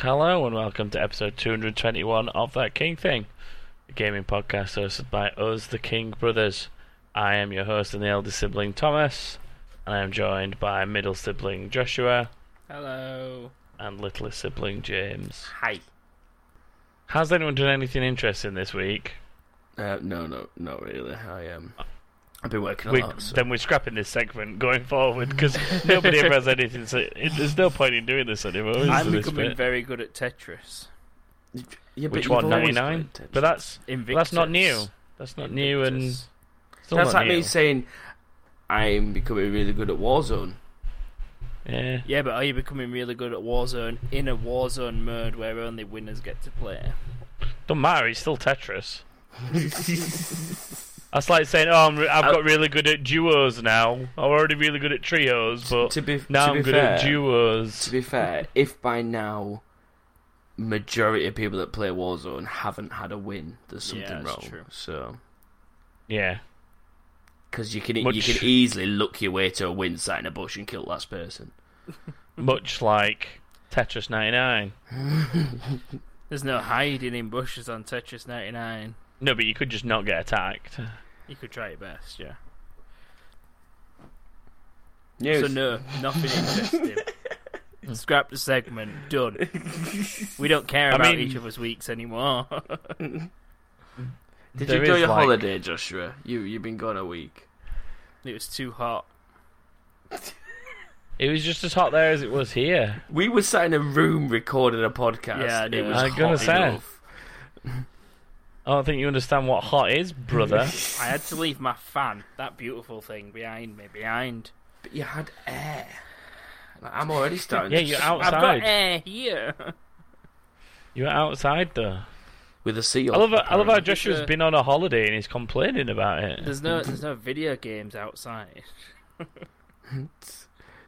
Hello and welcome to episode 221 of That King Thing, a gaming podcast hosted by us, the King Brothers. I am your host and the eldest sibling, Thomas, and I am joined by middle sibling, Joshua, Hello. and littlest sibling, James. Hi. Has anyone done anything interesting this week? Uh, no, no, not really. I um, I've been working a We, lot. So. Then we're scrapping this segment going forward because nobody ever has anything. So it, there's no point in doing this anymore. is I'm this becoming bit? very good at Tetris. Yeah, but Which one? 99? But that's Invictus. that's not new. That's not new and that's not like new. me saying I'm becoming really good at Warzone. Yeah. Yeah, but are you becoming really good at Warzone in a Warzone mode where only winners get to play? Don't matter. It's still Tetris. That's like saying, "Oh, I'm re- I've Uh, got really good at duos now. I'm already really good at trios, but to be now to I'm be good fair, at duos." To be fair, if by now majority of people that play Warzone haven't had a win, there's Yeah, something that's wrong. true. So Yeah. because you can you can easily look your way to a win, sat in a bush and kill last person. Much like Tetris 99. There's no hiding in bushes on Tetris 99. No, but you could just not get attacked. You could try your best, yeah. News. So no, nothing interesting. Scrap the segment. Done. We don't care I about mean- each other's weeks anymore. Did There you enjoy is, your like- holiday, Joshua? You you've been gone a week. it was too hot. It was just as hot there as it was here. We were sat in a room recording a podcast. Yeah, I it was I'm gonna hot say. enough. Oh, I don't think you understand what hot is, brother. I had to leave my fan, that beautiful thing, behind me. Behind. But you had air. Like, I'm already starting. Yeah, to you're s- out- I've got Outside. air here. you were outside though. with a seal. I love, how- I love how apparently. Joshua's been on a holiday and he's complaining about it. There's no, there's no video games outside.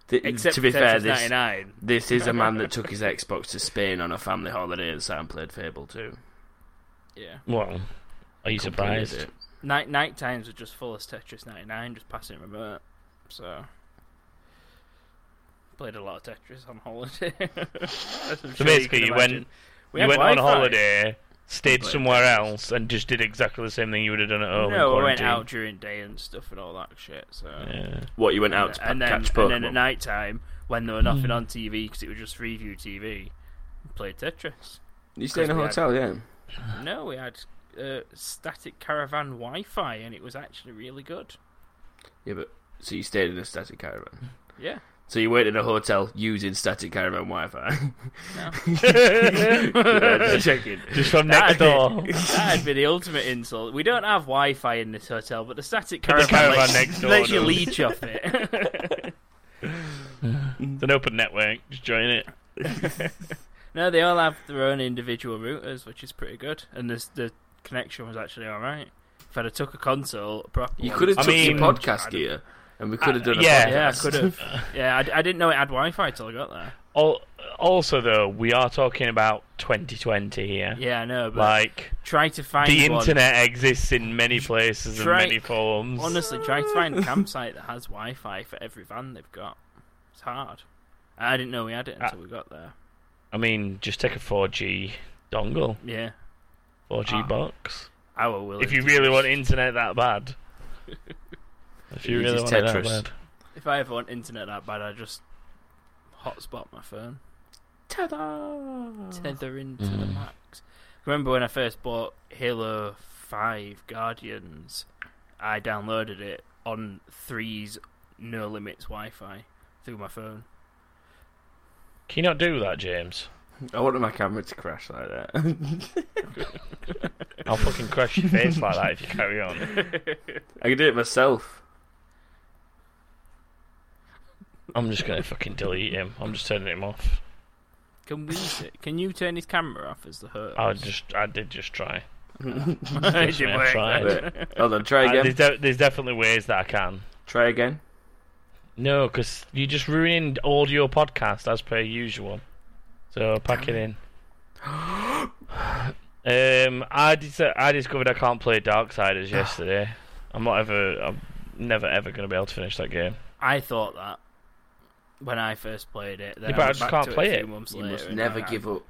Th- Except to be fair, Tetris this 99. this is a man that took his Xbox to Spain on a family holiday and sat and played Fable 2. Yeah. Well, are you Completed surprised? it. Night night times were just full of Tetris 99, just passing remote. So. Played a lot of Tetris on holiday. So sure basically, can you went- We you went on Wi-Fi. holiday, stayed somewhere Tetris. else, and just did exactly the same thing you would have done at home. in No, I went out during day and stuff and all that shit. So. Yeah. What, you went out to and then, catch and then at night time, when there were nothing Hmm. on TV because it was just review TV, played Tetris. you stay in a because we hotel, yeah? No, we had uh, static caravan Wi-Fi, and it was actually really good. Yeah, but... So you stayed in a static caravan. Yeah. So you went in a hotel using static caravan Wi-Fi. No. Yeah, just checking. Just from next door. That'd be the ultimate insult. We don't have Wi-Fi in this hotel, but the static But the caravan, caravan lets, next door lets you leech off it. It's an open network. Just join it. No, they all have their own individual routers, which is pretty good, and this, the connection was actually all right. If I'd have took a console, properly, You could have I took mean- your podcast gear, and we could have done a yeah. podcast. Yeah, I could have. Yeah, I, I didn't know it had Wi-Fi till I got there. Also, though, we are talking about 2020 here. Yeah, I know, but Like try to find the one. internet exists in many places and many forms. Honestly, try to find a campsite that has Wi-Fi for every van they've got. It's hard. I didn't know we had it Uh, until we got there. I mean, just take a 4G dongle, Yeah, 4G Ah. box. I will. willing If you to really just- want internet that bad. if you It really uses want it that Tetris. bad. if I ever want internet that bad, I just hotspot my phone, Ta-da! tether into the Mm. max. Remember when I first bought Halo Five Guardians? I downloaded it on Three's No Limits Wi-Fi through my phone. Can you not do that, James? I wanted my camera to crash like that. I'll fucking crash your face like that if you carry on. I can do it myself. I'm just gonna fucking delete him. I'm just turning him off. Can we? Can you turn his camera off as the hurt? I just, I did just try. it me, didn't I've work. tried. Hold on, try Uh, again. there's, de- there's definitely ways that I can. Try again. No, because you're just ruining your podcast as per usual. So pack it in. um, I dis- I discovered I can't play Darksiders yesterday. I'm not ever. I'm never ever going to be able to finish that game. I thought that when I first played it. Then Yeah, but I went just back can't to play it. A few months You later must and never I- give up.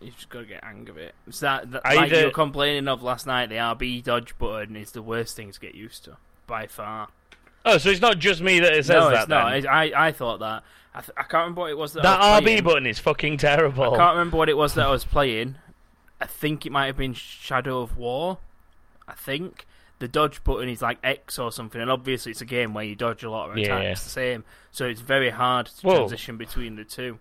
You've just got to get angry of it. It's that, that I like you either- were complaining of last night. The RB dodge button is the worst thing to get used to by far. Oh, so it's not just me that it says no, that. it's not. I I thought that. I, th- I can't remember what it was that, that I was RB playing. button is fucking terrible. I can't remember what it was that I was playing. I think it might have been Shadow of War. I think the dodge button is like X or something, and obviously it's a game where you dodge a lot of attacks Yeah. the same, so it's very hard to Whoa. transition between the two.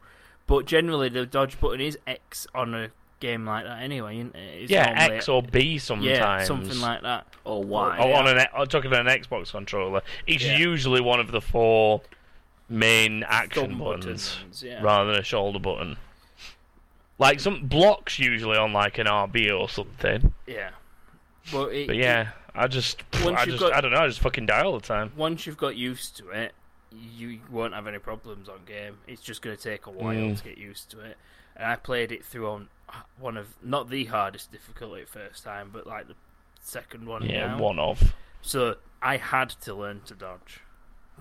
But generally, the dodge button is X on a game like that anyway. Isn't it? It's yeah, X or B sometimes. yeah, something like that. Or why? Oh, Yeah. on an I'm talking about an Xbox controller. It's Yeah. usually one of the four main action buttons, buttons, yeah. rather than a shoulder button. Like some blocks usually on like an RB or something. Yeah, but, it, But yeah, I just, I just, got- I don't know. I just fucking die all the time. once you've got used to it, you won't have any problems on game. It's just going to take a while Mm. to get used to it. And I played it through on one of not the hardest difficulty first time, but like the second one. Yeah, down. one off. So I had to learn to dodge.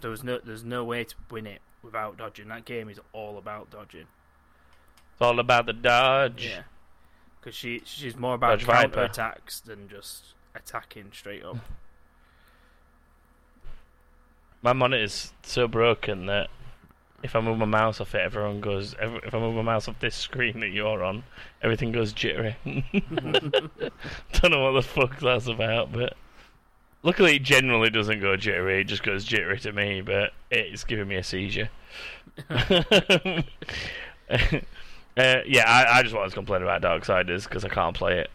There was no, there's no way to win it without dodging. That game is all about dodging. It's all about the dodge. Yeah, because she she's more about Dodge counter attacks than just attacking straight up. My monitor's so broken that if I move my mouse off it, everyone goes. If I move my mouse off this screen that you're on, everything goes jittery. Don't know what the fuck that's about, but luckily it generally doesn't go jittery. It just goes jittery to me, but it's giving me a seizure. uh, yeah, I, I just wanted to complain about Darksiders because I can't play it.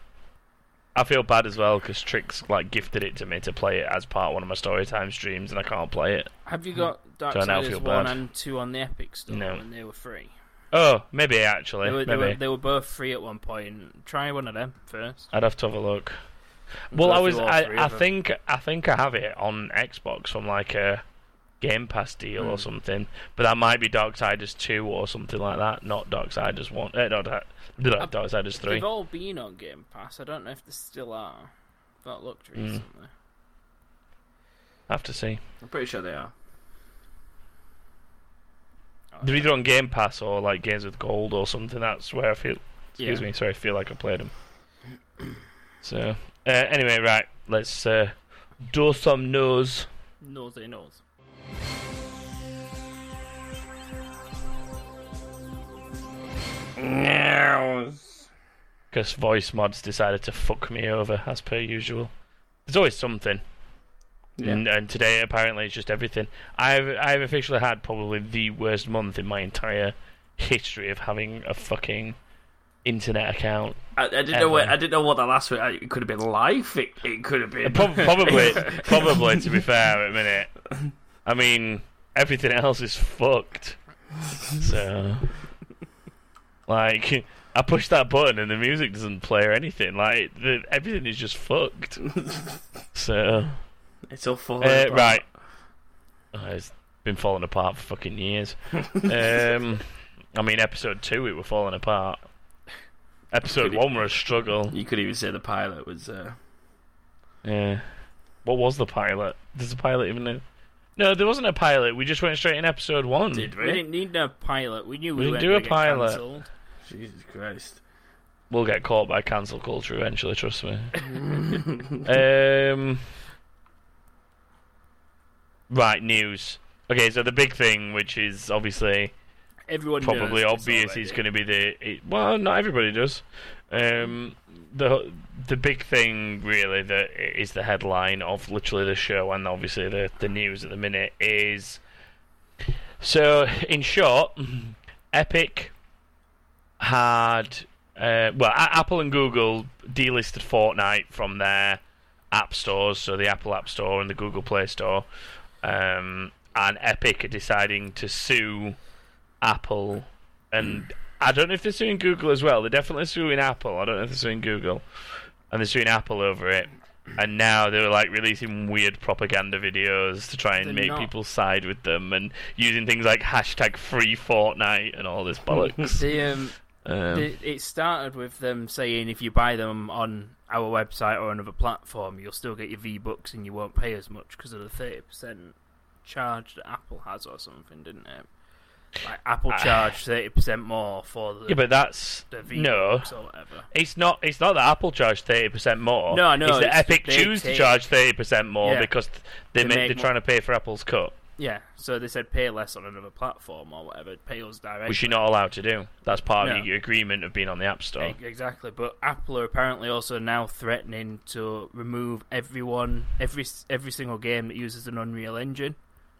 I feel bad as well because Trix like gifted it to me to play it as part of one of my storytime streams, and I can't play it. Have you got So Darksiders feel one bad. and two on the Epic Store? No. and they were free. Oh, maybe actually, They were, they, were, they were both free at one point. Try one of them first. I'd have to have a look. Well, I was, through all three I, I think, I think I have it on Xbox from like a Game Pass deal or Hmm. something, but that might be Darksiders two or something like that, not Darksiders one. Uh, no, Dark, Uh, Darksiders three. They've all been on Game Pass. I don't know if they still are. That looked Mm. recently. I have to see. I'm pretty sure they are. They're either on Game Pass or like Games with Gold or something. That's where I feel. Excuse Yeah. me, sorry, I feel like I played them. So, uh, anyway, right, let's uh, do some news. Knows they knows. Because voice mods decided to fuck me over as per usual. There's always something. Yeah. And, and today apparently it's just everything. I've I've officially had probably the worst month in my entire history of having a fucking internet account. I, I didn't know what I didn't know what the last one. It could have been life. It, it could have been Prob- probably probably to be fair a minute. I mean everything else is fucked. So like I push that button and the music doesn't play or anything. Like the, everything is just fucked. So It's all falling Uh, apart. right. Oh, it's been falling apart for fucking years. um, I mean, episode two, it were falling apart. Episode one were a struggle. You could even say the pilot was. Uh, Yeah. What was the pilot? Does the pilot even know? No, there wasn't a pilot. We just went straight in episode one. did We we? didn't need no pilot. We knew we, We didn't do a pilot. cancelled. Jesus Christ. We'll get caught by cancel culture eventually. Trust me. um. Right, news. Okay, so the big thing, which is obviously Everyone probably obvious is going to be the it, well not everybody does um the the big thing really that is the headline of literally the show and obviously the the news at the minute is so in short epic had uh, well A- apple and google delisted fortnite from their app stores so the apple app store and the google play store um and epic are deciding to sue Apple, and I don't know if they're suing Google as well. They're definitely suing Apple. I don't know if they're suing Google, and they're suing Apple over it. And now they're like releasing weird propaganda videos to try and They're make not. people side with them, and using things like hashtag free Fortnite and all this bollocks. The, um, um, the, it started with them saying if you buy them on our website or another platform, you'll still get your V Bucks and you won't pay as much because of the thirty percent charge that Apple has or something, didn't it? Like Apple Ah. charge thirty percent more for the, Yeah, but that's the no. V-Bucks or whatever. It's not. It's not that Apple charge thirty percent more. No, I know, It's that Epic choose to charge thirty percent more Yeah. because they To make, make they're more- trying to pay for Apple's cut, Yeah, so they said pay less on another platform or whatever. Pay us directly. which you're not allowed to do. That's part No. of your agreement of being on the App Store. Exactly, but Apple are apparently also now threatening to remove everyone, every every single game that uses an Unreal Engine,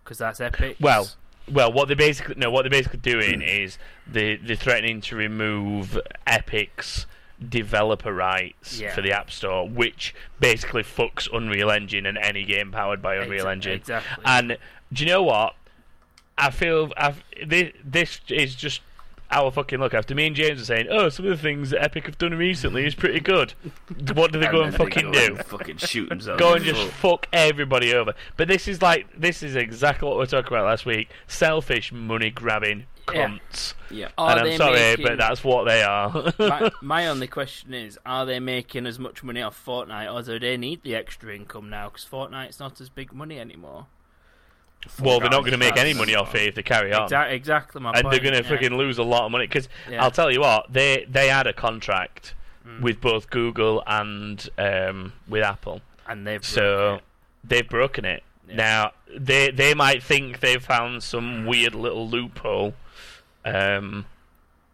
because that's Epic. Well, well, what they basically no, what they're basically doing is they they're threatening to remove Epic's developer rights Yeah. for the App Store, which basically fucks Unreal Engine and any game powered by Unreal Exa- Engine. exactly. And do you know what? I feel I've, this, this is just our fucking look. After me and James are saying, "Oh, some of the things that Epic have done recently is pretty good." what do they go and, then they fucking go do? and fucking shoot themselves. Go in and just foot. fuck everybody over. But this is like this is exactly what we were talking about last week. Selfish money grabbing Yeah. cunts. yeah. Are and I'm sorry, making- but that's what they are. my, my only question is: Are they making as much money off Fortnite, or do they need the extra income now? Because Fortnite's not as big money anymore. Well, they're not going to make any money off it if they carry on. Exa- exactly my and point. they're going to yeah. freaking lose a lot of money because Yeah. I'll tell you what they they had a contract Mm. with both Google and um, with Apple, and they've so broke it. they've broken it. Yeah. Now they they might think they've found some weird little loophole um,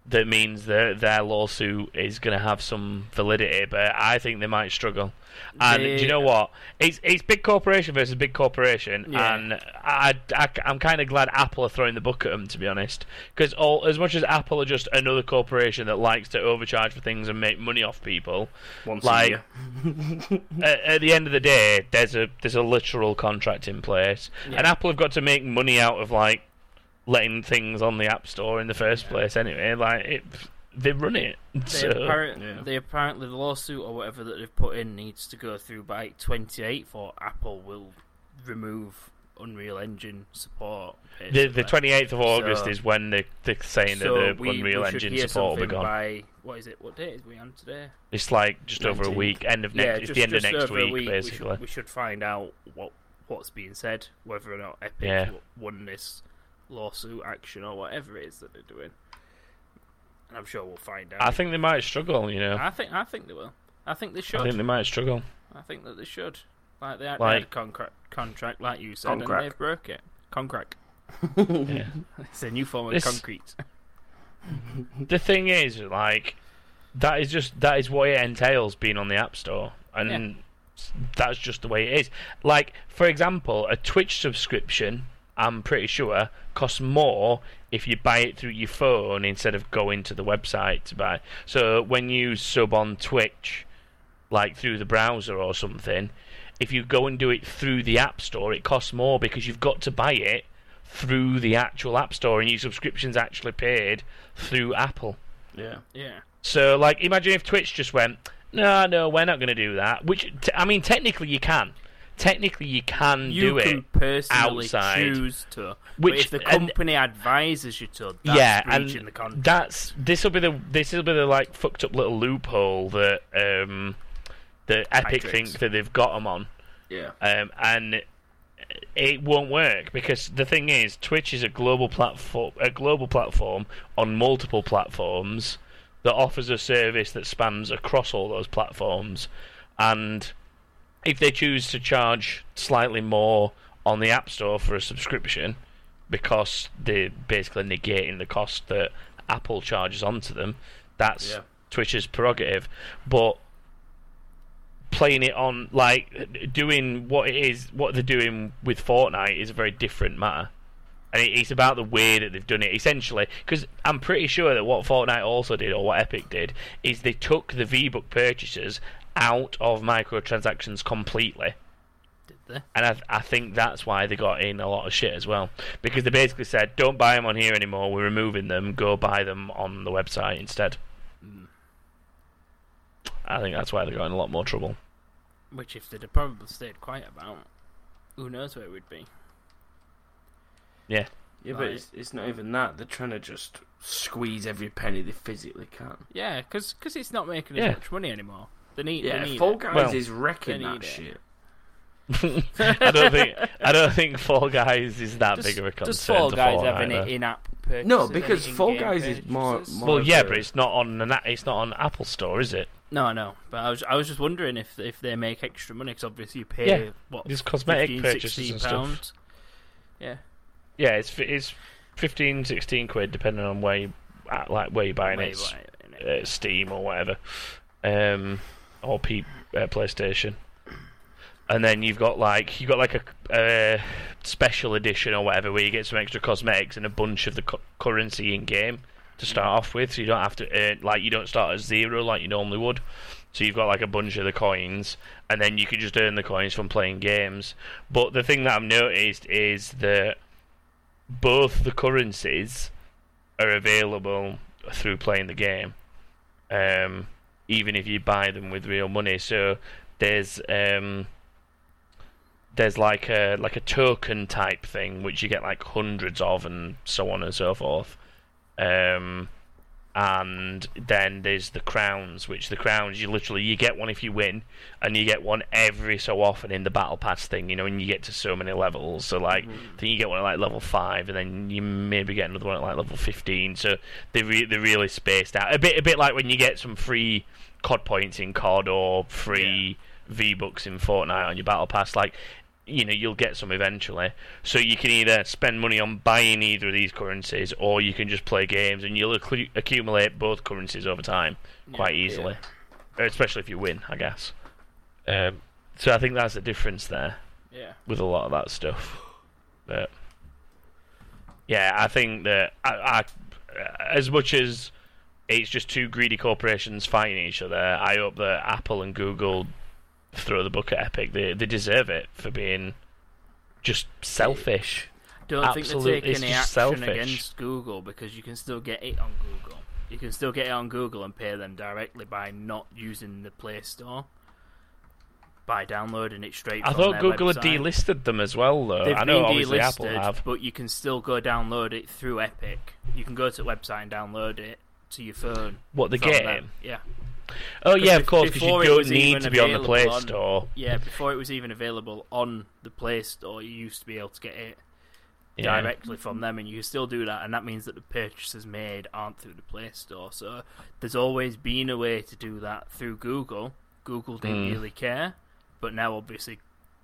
that means that their lawsuit is going to have some validity, but I think they might struggle. And They- do you know what? It's it's big corporation versus big corporation, Yeah. and I, I am kind of glad Apple are throwing the book at them to be honest, because all as much as Apple are just another corporation that likes to overcharge for things and make money off people, Once like- a at, at the end of the day, there's a there's a literal contract in place, Yeah. and Apple have got to make money out of like letting things on the App Store in the first place. Anyway, like it, they run it. They, So appar- yeah. they apparently the lawsuit or whatever that they've put in needs to go through by 28th, or Apple will remove Unreal Engine support. the the 28th of August So- is when they they're saying So that the we, Unreal we Engine support will be gone. by what is it? What date is we on today? It's like just over a week, end of next. yeah, it's just, the end of next over a week, week. basically. We should, we should find out what what's being said, whether or not Epic Yeah. w- won this lawsuit action or whatever it is that they're doing. And I'm sure we'll find out. I think they might struggle. You know, I think I think they will. I think they should. I think they might struggle. I think that they should. Like they had, Like- had a contract, contract, like you said, Concrack. and they broke it. Concrack. Yeah. It's a new form of This- concrete. the thing is, like, that is just that is what it entails being on the App Store, and that's just the way it is. Like, for example, a Twitch subscription, I'm pretty sure, costs more if you buy it through your phone instead of going to the website to buy. So when you sub on Twitch, like through the browser or something, if you go and do it through the App Store, it costs more because you've got to buy it through the actual App Store, and your subscription's actually paid through Apple. Yeah. Yeah. So, like, imagine if Twitch just went, no, no, we're not going to do that. Which, t- I mean, technically you can. Technically you can You do can it. personally outside. choose to. Which- the and- company advises you to, yeah, and the that's this will be the this will be the like fucked up little loophole that um that Epic think that they've got them on. Yeah. um, and it won't work because the thing is, Twitch is a global platform, a global platform on multiple platforms that offers a service that spans across all those platforms, and if they choose to charge slightly more on the App Store for a subscription because they're basically negating the cost that Apple charges onto them, that's Yeah. Twitch's prerogative. But playing it on like doing what it is what they're doing with Fortnite is a very different matter. And it's about the way that they've done it, essentially. Because I'm pretty sure that what Fortnite also did, or what Epic did, is they took the V Buck purchases out of microtransactions completely. Did they? And I, I think that's why they got in a lot of shit as well. Because they basically said, don't buy them on here anymore, we're removing them, go buy them on the website instead. Hmm. I think that's why they got in a lot more trouble. Which, if they'd have probably stayed quiet about, who knows where we'd be. Yeah. Yeah, but Right. it's, it's not even that. They're trying to just squeeze every penny they physically can. Yeah, because it's not making Yeah. as much money anymore. They need. Yeah, they need Fall. Guys Well, is wrecking that it. shit. I don't think I don't think Fall Guys is that Does, big of a concern. does Fall to Guys Fortnite, have any though. in-app purchases. No, any because Fall in-game Guys is more- more- Well, yeah, a- but it's not on an a- it's not on Apple Store, is it? No, no. But I was I was just wondering if if they make extra money because obviously you pay Yeah, what These cosmetic 15, purchases 16 and stuff. pounds. Yeah. Yeah, it's it's 15, 16 quid depending on where you uh, like where you're buying Way it, buy it, innit? uh, Steam or whatever, um, or P- uh, PlayStation. And then you've got like you've got like a special edition or whatever where you get some extra cosmetics and a bunch of the cu- currency in game to start off with, so you don't have to earn like you don't start at zero like you normally would. So you've got like a bunch of the coins, and then you can just earn the coins from playing games. But the thing that I've noticed is that both the currencies are available through playing the game, um, even if you buy them with real money. So there's um, there's like a like a token type thing which you get like hundreds of and so on and so forth. Um, and then there's the crowns, which the crowns you literally you get one if you win, and you get one every so often in the battle pass thing. You know, and you get to so many levels. So like, mm-hmm. I think you get one at like level five, and then you maybe get another one at like level fifteen. So they re- they're really spaced out a bit, a bit like when you get some free COD points in COD or free V bucks in Fortnite on your battle pass. Like, you know, you'll get some eventually. So you can either spend money on buying either of these currencies, or you can just play games, and you'll accu- accumulate both currencies over time quite easily. Especially if you win, I guess. Um, so I think that's the difference there Yeah. with a lot of that stuff. But yeah, I think that I, I, as much as it's just two greedy corporations fighting each other, I hope that Apple and Google throw the book at Epic. They they deserve it for being just selfish. Don't Absolutely, think they take any action selfish. against Google because you can still get it on Google. You can still get it on Google and pay them directly by not using the Play Store. By downloading it straight. I thought Google website. had delisted them as well, though. They've I know been obviously Apple have. but you can still go download it through Epic. You can go to the website and download it to your phone. What the game? them. Yeah, Oh yeah, of course, because you don't need to be on the Play on- Store. yeah. Before it was even available on the Play Store, you used to be able to get it Yeah. directly from them, and you can still do that. And that means that the purchases made aren't through the Play Store. So there's always been a way to do that through Google. Google didn't Mm. really care, but now obviously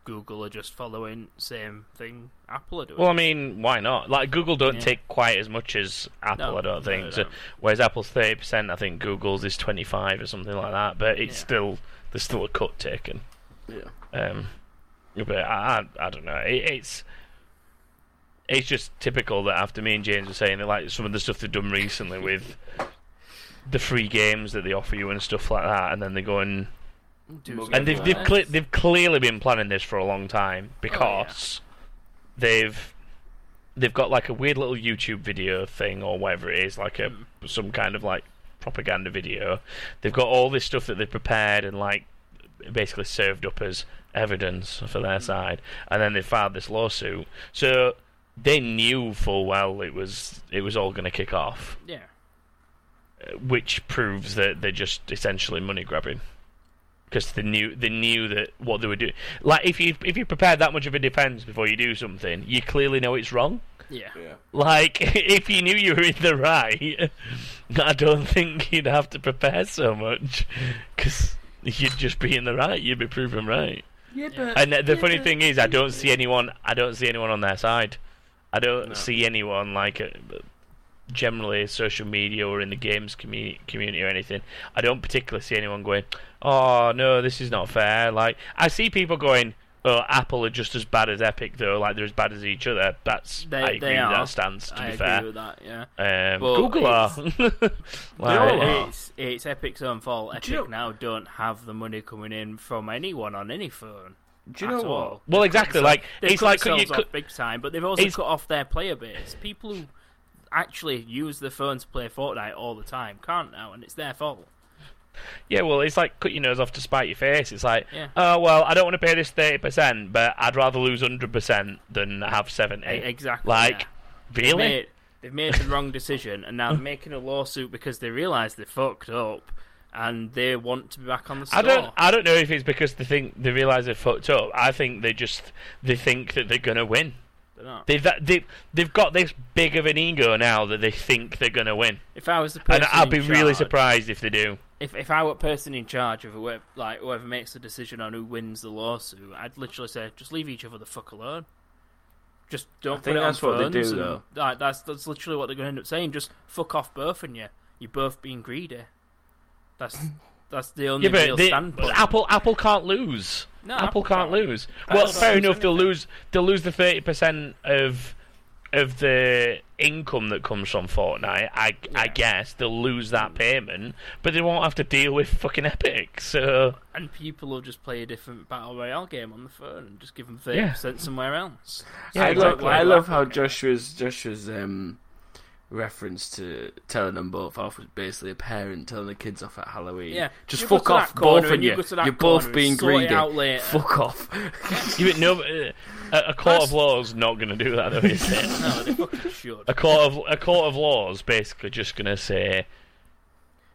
Google are just following same thing Apple are doing. Well, I mean, why not? Like Google don't Yeah. take quite as much as Apple, No, I don't think. they so, whereas Apple's thirty percent, I think Google's is twenty five or something like that. But it's Yeah. still there's still a cut taken. Yeah. Um, but I, I, I don't know. It, it's it's just typical that after me and James were saying that like some of the stuff they've done recently with the free games that they offer you and stuff like that, and then they go and Do And they've they've, cle- they've clearly been planning this for a long time Oh, because they've they've got like a weird little YouTube video thing or whatever it is, like a Hmm. some kind of like propaganda video. They've got all this stuff that they've prepared and like basically served up as evidence for their side, and then they filed this lawsuit. So they knew full well it was it was all going to kick off, yeah. uh, which proves that they're just essentially money grabbing because they knew they knew that what they were doing. Like if you if you prepare that much of a defense before you do something, you clearly know it's wrong. Yeah. Yeah. Like if you knew you were in the right, I don't think you'd have to prepare so much because you'd just be in the right. You'd be proven right. Yeah, Yeah. but And the, the yeah, funny but- thing is, I don't see anyone. I don't see anyone on their side. I don't No. see anyone like uh, generally social media or in the games community, community or anything. I don't particularly see anyone going, "Oh no, this is not fair." Like I see people going, "Oh, Apple are just as bad as Epic, though. Like they're as bad as each other." That's They- I agree with that stance. To I be fair, with that. Yeah. um, Google are. Like. It's, it's Epic's own fault. Epic Do you know- now don't have the money coming in from anyone on any phone. Do you know what? all. Well, They've exactly, like, it's cut like you could- off big time, but they've also cut off their player base. People who actually use the phone to play Fortnite all the time can't now, and it's their fault. Yeah, well, it's like cut your nose off to spite your face. It's like, Yeah. oh well, I don't want to pay this thirty percent, but I'd rather lose hundred percent than have seventy. Exactly. Like, yeah. They've really? made, they've made the wrong decision, and now they're making a lawsuit because they realise they fucked up, and they want to be back on the store. I don't. I don't know if it's because they think they realise they fucked up. I think they just they think that they're gonna win. They're not. They've they they've got this big of an ego now that they think they're gonna win, If I was the person and I'd in be really surprised if they do. If if I were the person in charge of whoever, like whoever makes the decision on who wins the lawsuit, I'd literally say, just leave each other the fuck alone. Just don't I think put it that's on what they phones do, and- though. Like, that's that's literally what they're going to end up saying. Just fuck off, both of you. You're both being greedy. That's that's the only Yeah, but real they, standpoint. Apple Apple can't lose. No, Apple Apple can't can't. lose. Apple Well, can't fair lose enough. They'll lose. They'll lose the thirty percent of of the income that comes from Fortnite. I I guess they'll lose that payment, but they won't have to deal with fucking Epic. So and people will just play a different battle royale game on the phone and just give them thirty Yeah. percent somewhere else. Yeah, I exactly. love, I love how Joshua's Joshua's um, reference to telling them both off was basically a parent telling the kids off at Halloween. Yeah, just you fuck off, both of you you. go to that You're both being and sort it greedy. Fuck off. But no, uh, a, court of law is not going to do that, though, is it? no, they fucking should. A court of a court of law is basically just going to say,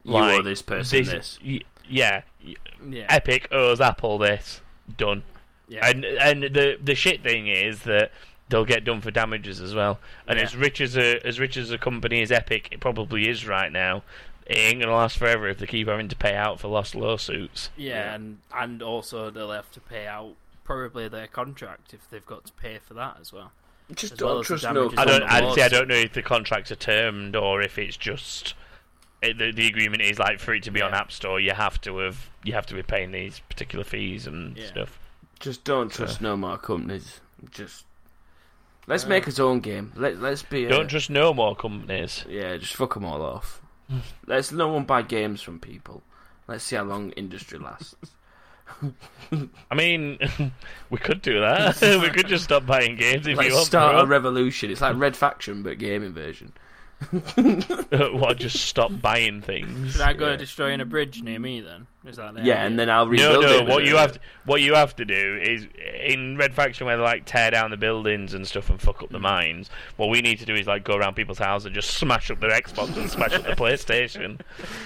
you like, owe this person this. y- yeah, Yeah, Epic owes Apple this. Done. yeah. And and the the shit thing is that they'll get done for damages as well. And Yeah. as rich as a as rich as a company as Epic it probably is right now, it ain't gonna last forever if they keep having to pay out for lost lawsuits. Yeah, Yeah. and and also they'll have to pay out probably their contract if they've got to pay for that as well. Just as don't as the trust no. I don't. the I see. I don't know if the contracts are termed or if it's just it, the the agreement is like for it to be on App Store. You have to have you have to be paying these particular fees and Yeah. stuff. Just don't trust no more companies. Just let's Uh, make his own game. Let let's be. Uh, Don't trust no more companies. Yeah, just fuck them all off. let's no one buy games from people. Let's see how long industry lasts. I mean, we could do that. we could just stop buying games if you want. start bro. a revolution. It's like Red Faction but gaming version. what? Just stop buying things. Should I go Yeah. destroying a bridge near me then? Is that the Yeah, idea? and then I'll No, rebuild no. it. What you have to, what you have to do is in Red Faction where they like tear down the buildings and stuff and fuck up the mines. What we need to do is like go around people's houses and just smash up their Xbox and smash up their PlayStation.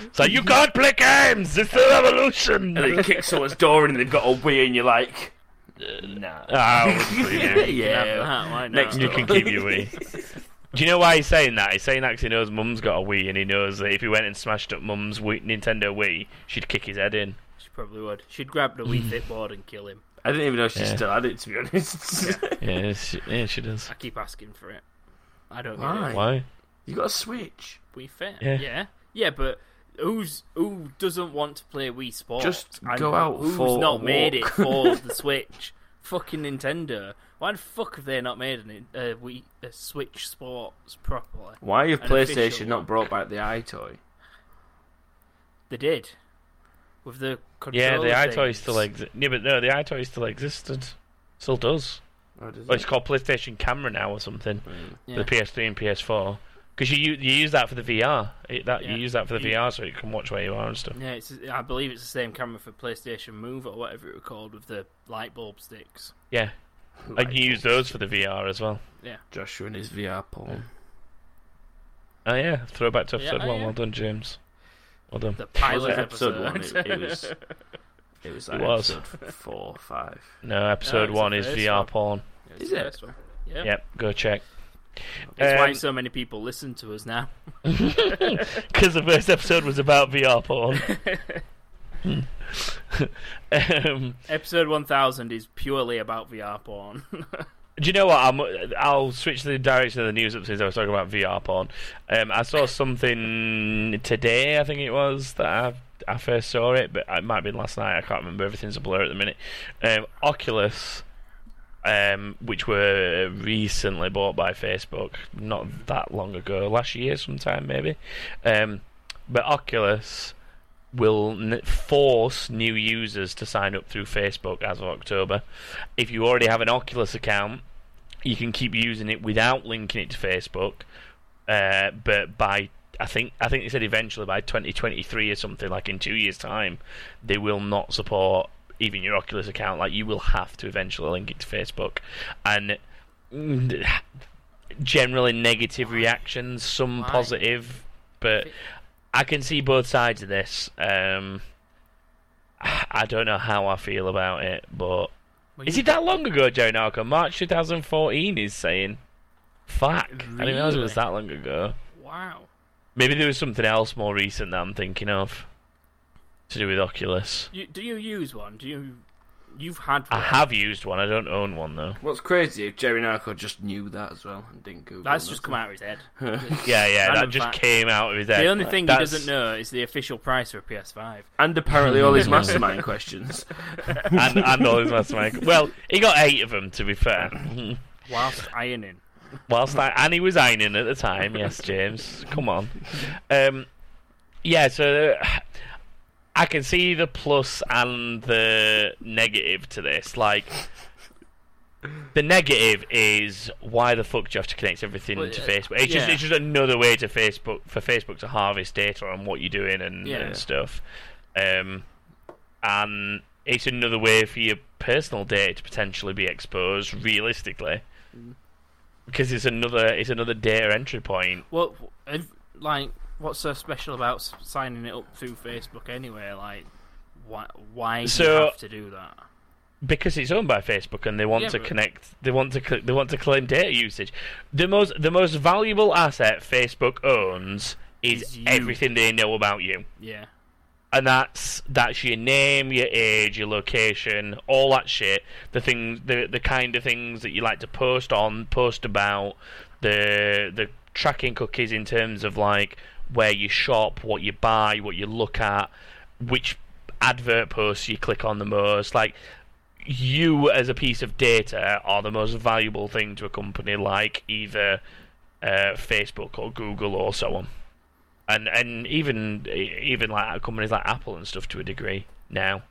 It's like you can't play games. It's the revolution. And then you kick someone's door in and they've got a Wii and you're like, nah. Ah, I wouldn't believe you. You can yeah. that, why not? Next You can keep your Wii. Do you know why he's saying that? He's saying that 'cause he knows Mum's got a Wii, and he knows that if he went and smashed up Mum's Wii, Nintendo Wii, she'd kick his head in. She probably would. She'd grab the Wii Fit board and kill him. I didn't even know she Yeah. still had it, to be honest. Yeah, she, yeah, she does. I keep asking for it. I don't Why? get. Why? you got a Switch. Wii Fit. Yeah. Yeah. yeah. but who's who doesn't want to play Wii Sports? Just go out Who's for not a made it walk. for the Switch? Fucking Nintendo. Why the fuck have they not made a uh, Wii a Switch Sports properly? Why have An official PlayStation one. not brought back the EyeToy? They did. With the Yeah, the controller EyeToy still exists. Yeah, but no, the EyeToy still existed. Still does. Oh, Well, it's called PlayStation Camera now or something. Mm. Yeah. The PS3 and PS4. Because you you use that for the VR. It, that Yeah. you use that for the You- VR, so you can watch where you are and stuff. Yeah, it's, I believe it's the same camera for PlayStation Move or whatever it was called with the light bulb sticks. Yeah, and you use those for the VR as well. Yeah. Joshua and his VR porn. Oh yeah, throwback to Yeah, episode oh, one. yeah. Well done, James. Well done. The pilot it episode episode. one? It, it was. It was like It was. episode four, five. No, episode it's the one is first VR one. porn. It's Is the it? first one. Yeah. Yep, go check. It's why Um, so many people listen to us now. Because the first episode was about VR porn. Um, Episode 1000 is purely about VR porn. do you know what? I'm, I'll switch the direction of the news up since I was talking about VR porn. Um, I saw something today, I think it was, that I, I first saw it, but it might have been last night. I can't remember. Everything's a blur at the minute. Um, Oculus, um, which were recently bought by Facebook, not that long ago, last year sometime maybe. Um, but Oculus will n- force new users to sign up through Facebook as of October. If you already have an Oculus account, you can keep using it without linking it to Facebook. Uh, but by I think I think they said eventually by 2023 or something like in two years' time, they will not support even your Oculus account. Like you will have to eventually link it to Facebook, and generally negative reactions, some Why? positive, but I can see both sides of this. Um, I don't know how I feel about it, but Well, Is it that long ago, Joe Narco? March 2014 is saying. Fuck. I didn't realize it was that long ago. Wow. Maybe there was something else more recent that I'm thinking of. To do with Oculus. You, do you use one? Do you? You've had. I have used one, I don't own one though. What's crazy if Jerry Narco just knew that as well and didn't Google. That's just come out of his head. Yeah, yeah, that just fact. came out of his head. The only thing That's- he doesn't know is the official price for a PS5. And apparently all his mastermind questions. and, and all his mastermind. Well, he got eight of them, to be fair. Whilst ironing. Whilst I, and he was ironing at the time. Yes, James. Come on. Um, yeah, so uh, I can see the plus and the negative to this. Like, the negative is why the fuck do you have to connect everything Well, to uh, Facebook? It's just it's just another way to Facebook for Facebook to harvest data on what you're doing and, Yeah. and stuff. Um, and it's another way for your personal data to potentially be exposed realistically Mm. because it's another it's another data entry point. Well, like, what's so special about signing it up through Facebook anyway? Like, why, why do you have to do that? because it's owned by Facebook and they want Yeah, to but- connect they want to they want to claim data usage the most the most valuable asset Facebook owns is Is everything they know about you Yeah. and that's that's your name your age your location all that shit the things the the kind of things that you like to post on post about the the tracking cookies in terms of like where you shop what you buy what you look at which advert posts you click on the most like you as a piece of data are the most valuable thing to a company like either uh, Facebook or Google or so on and and even even like companies like Apple and stuff to a degree now.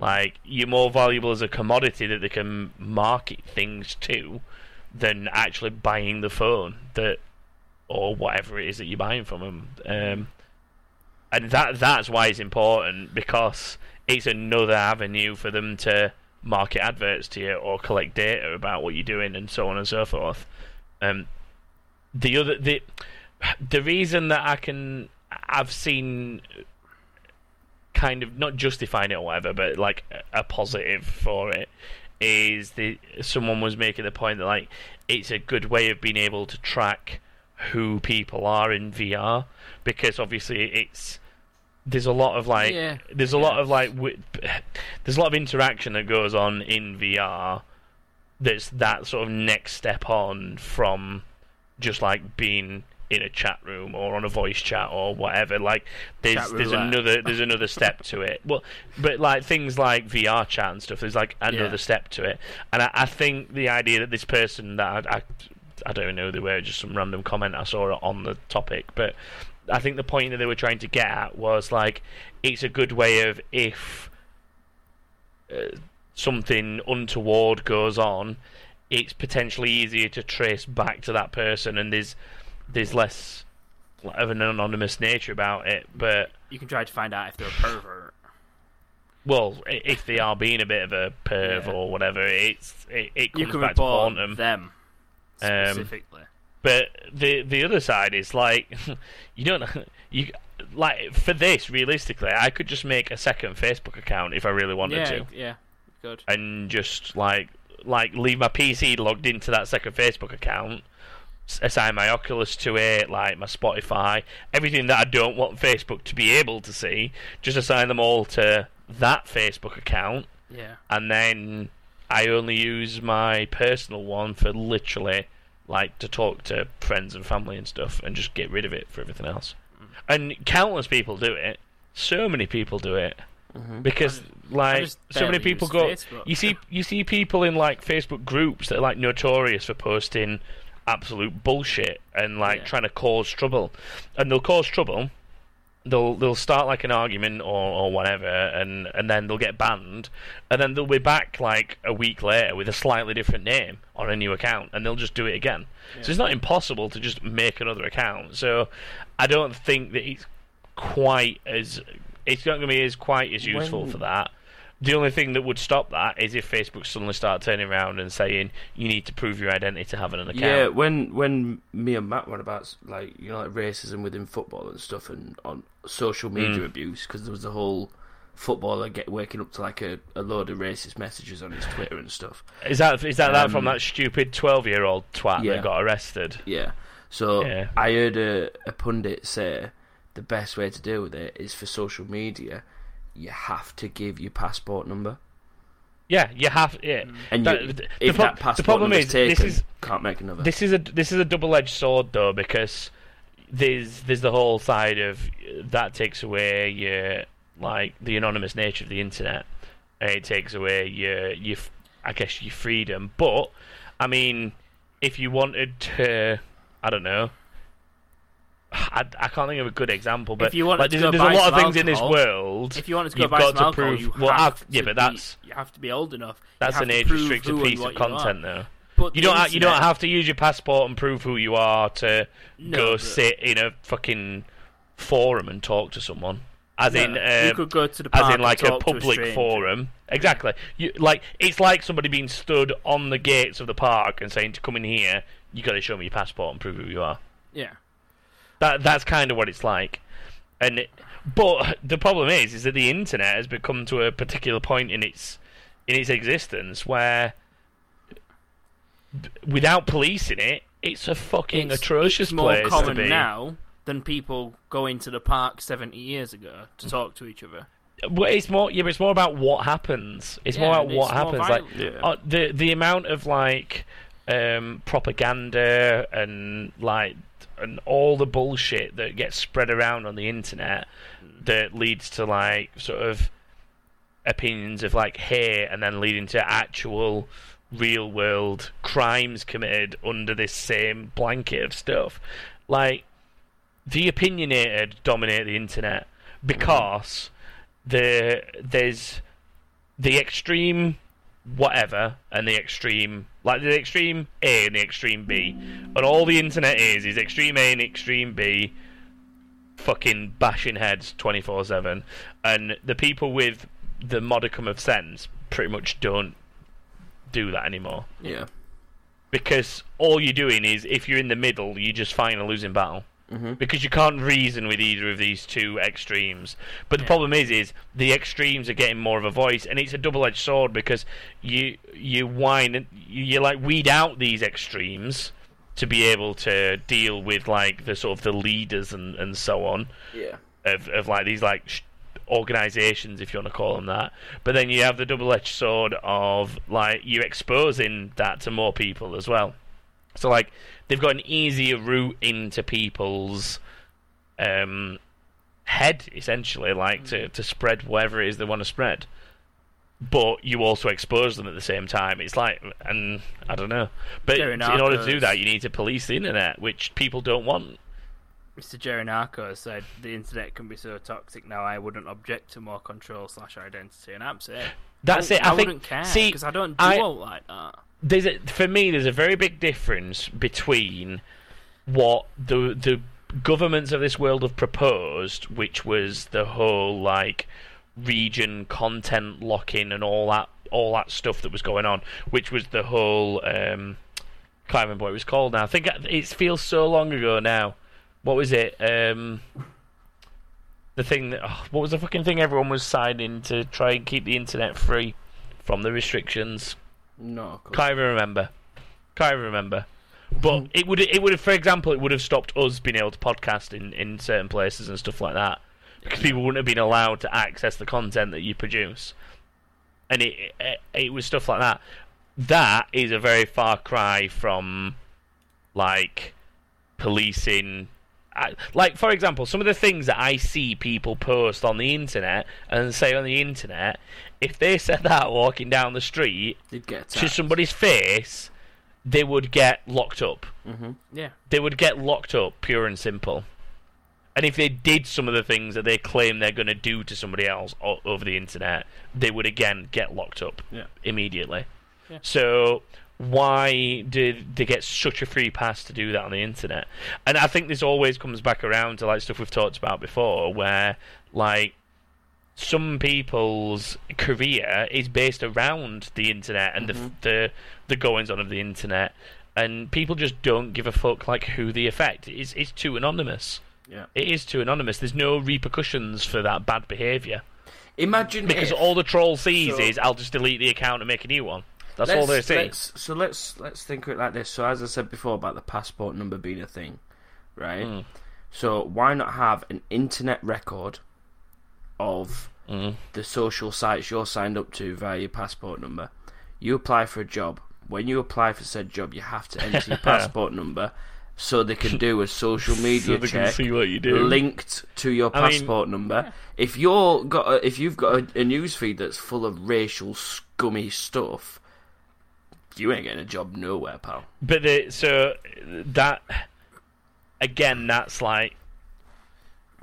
Like you're more valuable as a commodity that they can market things to than actually buying the phone that or whatever it is that you're buying from them. Um, and that that's why it's important because it's another avenue for them to market adverts to you or collect data about what you're doing and so on and so forth. Um, the other the the reason that I can I've seen kind of not justifying it or whatever, but like a- positive for it is the someone was making the point that like it's a good way of being able to track who people are in VR because obviously it's there's a lot of like Yeah. there's a lot of like wi- there's a lot of interaction that goes on in VR that's that sort of next step on from just like being in a chat room or on a voice chat or whatever like there's there's another there's another step to it well but like things like VR chat and stuff there's like another Yeah. step to it and I, I think the idea that this person that I, I I don't even know who they were just some random comment I saw on the topic but I think the point that they were trying to get at was like it's a good way of if uh, something untoward goes on, it's potentially easier to trace back to that person, and there's there's less of an anonymous nature about it. But You can try to find out if they're a pervert. well, if they are being a bit of a perv Yeah. or whatever, it's it, it You comes can back to report haunt them. them Um. But the the other side is like you don't you like for this realistically, I could just make a second Facebook account if I really wanted yeah, to. yeah, good. and just like like leave my PC logged into that second Facebook account, assign my Oculus to it, like my Spotify, everything that I don't want Facebook to be able to see, just assign them all to that Facebook account, Yeah, and then I only use my personal one for literally like to talk to friends and family and stuff, and just get rid of it for everything else. And countless people do it. So many people do it because like just so many people go. Facebook. You see, you see people in like Facebook groups that are like notorious for posting absolute bullshit and like Yeah. trying to cause trouble, and they'll cause trouble. They'll they'll start like an argument or, or whatever, and, and then they'll get banned, and then they'll be back like a week later with a slightly different name on a new account, and they'll just do it again. So it's not impossible to just make another account. So I don't think that it's quite as it's not going to be as quite as useful When- for that. The only thing that would stop that is if Facebook suddenly start turning around and saying you need to prove your identity to have an account. Yeah, when when me and Matt went about like you know like racism within football and stuff and on social media Mm. abuse because there was the whole footballer get waking up to like a, a load of racist messages on his Twitter and stuff. Is that is that that from Um, that stupid twelve year old twat yeah. that got arrested? Yeah. So Yeah. I heard a, a pundit say the best way to deal with it is for social media. You have to give your passport number, Yeah, you have. Yeah, and That- you, the if pro- that the passport problem is, taken, this is- can't make another. this is a this is a double edged sword though because there's there's the whole side of uh, that takes away your like the anonymous nature of the internet. and It takes away your your I guess your freedom. But I mean, if you wanted to, I don't know. I, I can't think of a good example, but If you wanted like, to there's, there's a lot of things in this world. If you wanted to go you've buy got some to alcohol, prove. you well, yeah, to but be- that's you have to be old enough. That's an age restricted piece of content, though. But You don't ha- you don't have to use your passport and prove who you are to No, go but- sit in a fucking forum and talk to someone. As No, in, you uh, could go to the as in like a public stranger. forum. Exactly. You like it's like somebody being stood on the gates of the park and saying to come in here, you got to show me your passport and prove who you are. Yeah, That that's kind of what it's like. And it, but the problem is, is that the internet has become to a particular point in its in its existence where, without policing it, it's a fucking it's, atrocious it's more place common to be. now than people going to the park seventy years ago to talk to each other. Well, it's more yeah, but it's more about what happens. It's more Yeah, about what more happens. Like. Yeah. uh, the the amount of like um, propaganda and like and all the bullshit that gets spread around on the internet that leads to like sort of opinions of like hate and then leading to actual real world crimes committed under this same blanket of stuff. Like the opinionated dominate the internet because the there's the extreme whatever and the extreme like the extreme A and the extreme B and all the internet is is extreme A and extreme B fucking bashing heads 24/7 and the people with the modicum of sense pretty much don't do that anymore yeah. because all you're doing is if you're in the middle you just fight a losing battle Mhm. because you can't reason with either of these two extremes but the problem is is the extremes are getting more of a voice and it's a double-edged sword because you you whine and you, you like weed out these extremes to be able to deal with like the sort of the leaders and, and so on Yeah. of, of like these like sh- organizations if you want to call them that. But then you have the double-edged sword of like you're exposing that to more people as well. So like they've got an easier route into people's um head essentially like to, to spread whatever it is they want to spread. But you also expose them at the same time. It's like and i don't know. But in order to do that you need to police the internet which people don't want Mr. Jerry Narco said the internet can be so toxic now. I wouldn't object to more control slash identity, and I'm saying that's I, it i, I think wouldn't care see because I don't do I- all like that. there's a, for me there's a very big difference between what the the governments of this world have proposed which was the whole like region content locking and all that all that stuff that was going on which was the whole um can't remember what it was called now i think it feels so long ago now what was it um the thing that oh, what was the fucking thing everyone was signing to try and keep the internet free from the restrictions No. can't even remember. Can't even remember. But it would it would have, for example, it would have stopped us being able to podcast in, in certain places and stuff like that because people wouldn't have been allowed to access the content that you produce, and it it, it was stuff like that. That is a very far cry from like policing. I- Like for example, some of the things that I see people post on the internet and say on the internet, if they said that walking down the street, get to somebody's face, they would get locked up. Mm-hmm. Yeah, They would get locked up, pure and simple. And if they did some of the things that they claim they're going to do to somebody else o- over the internet, they would again get locked up Yeah. immediately. Yeah. So why did they get such a free pass to do that on the internet? And I think this always comes back around to like stuff we've talked about before, where like some people's career is based around the internet and Mhm. the, the the goings on of the internet, and people just don't give a fuck like who they affect. It's it's too anonymous. Yeah. It is too anonymous. There's no repercussions for that bad behaviour. Imagine because if, all the troll sees So- is I'll just delete the account and make a new one. That's let's, all they're saying. let's- so let's let's think of it like this. So as I said before about the passport number being a thing, right? Mm. So why not have an internet record of Mm. the social sites you're signed up to via your passport number? You apply for a job. When you apply for said job, you have to enter your passport number so they can do a social media so they check see what you do. linked to your I mean- passport number. If you're got a, if you've got a, a news feed that's full of racial scummy stuff, you ain't getting a job nowhere, pal. But the, so that again, that's like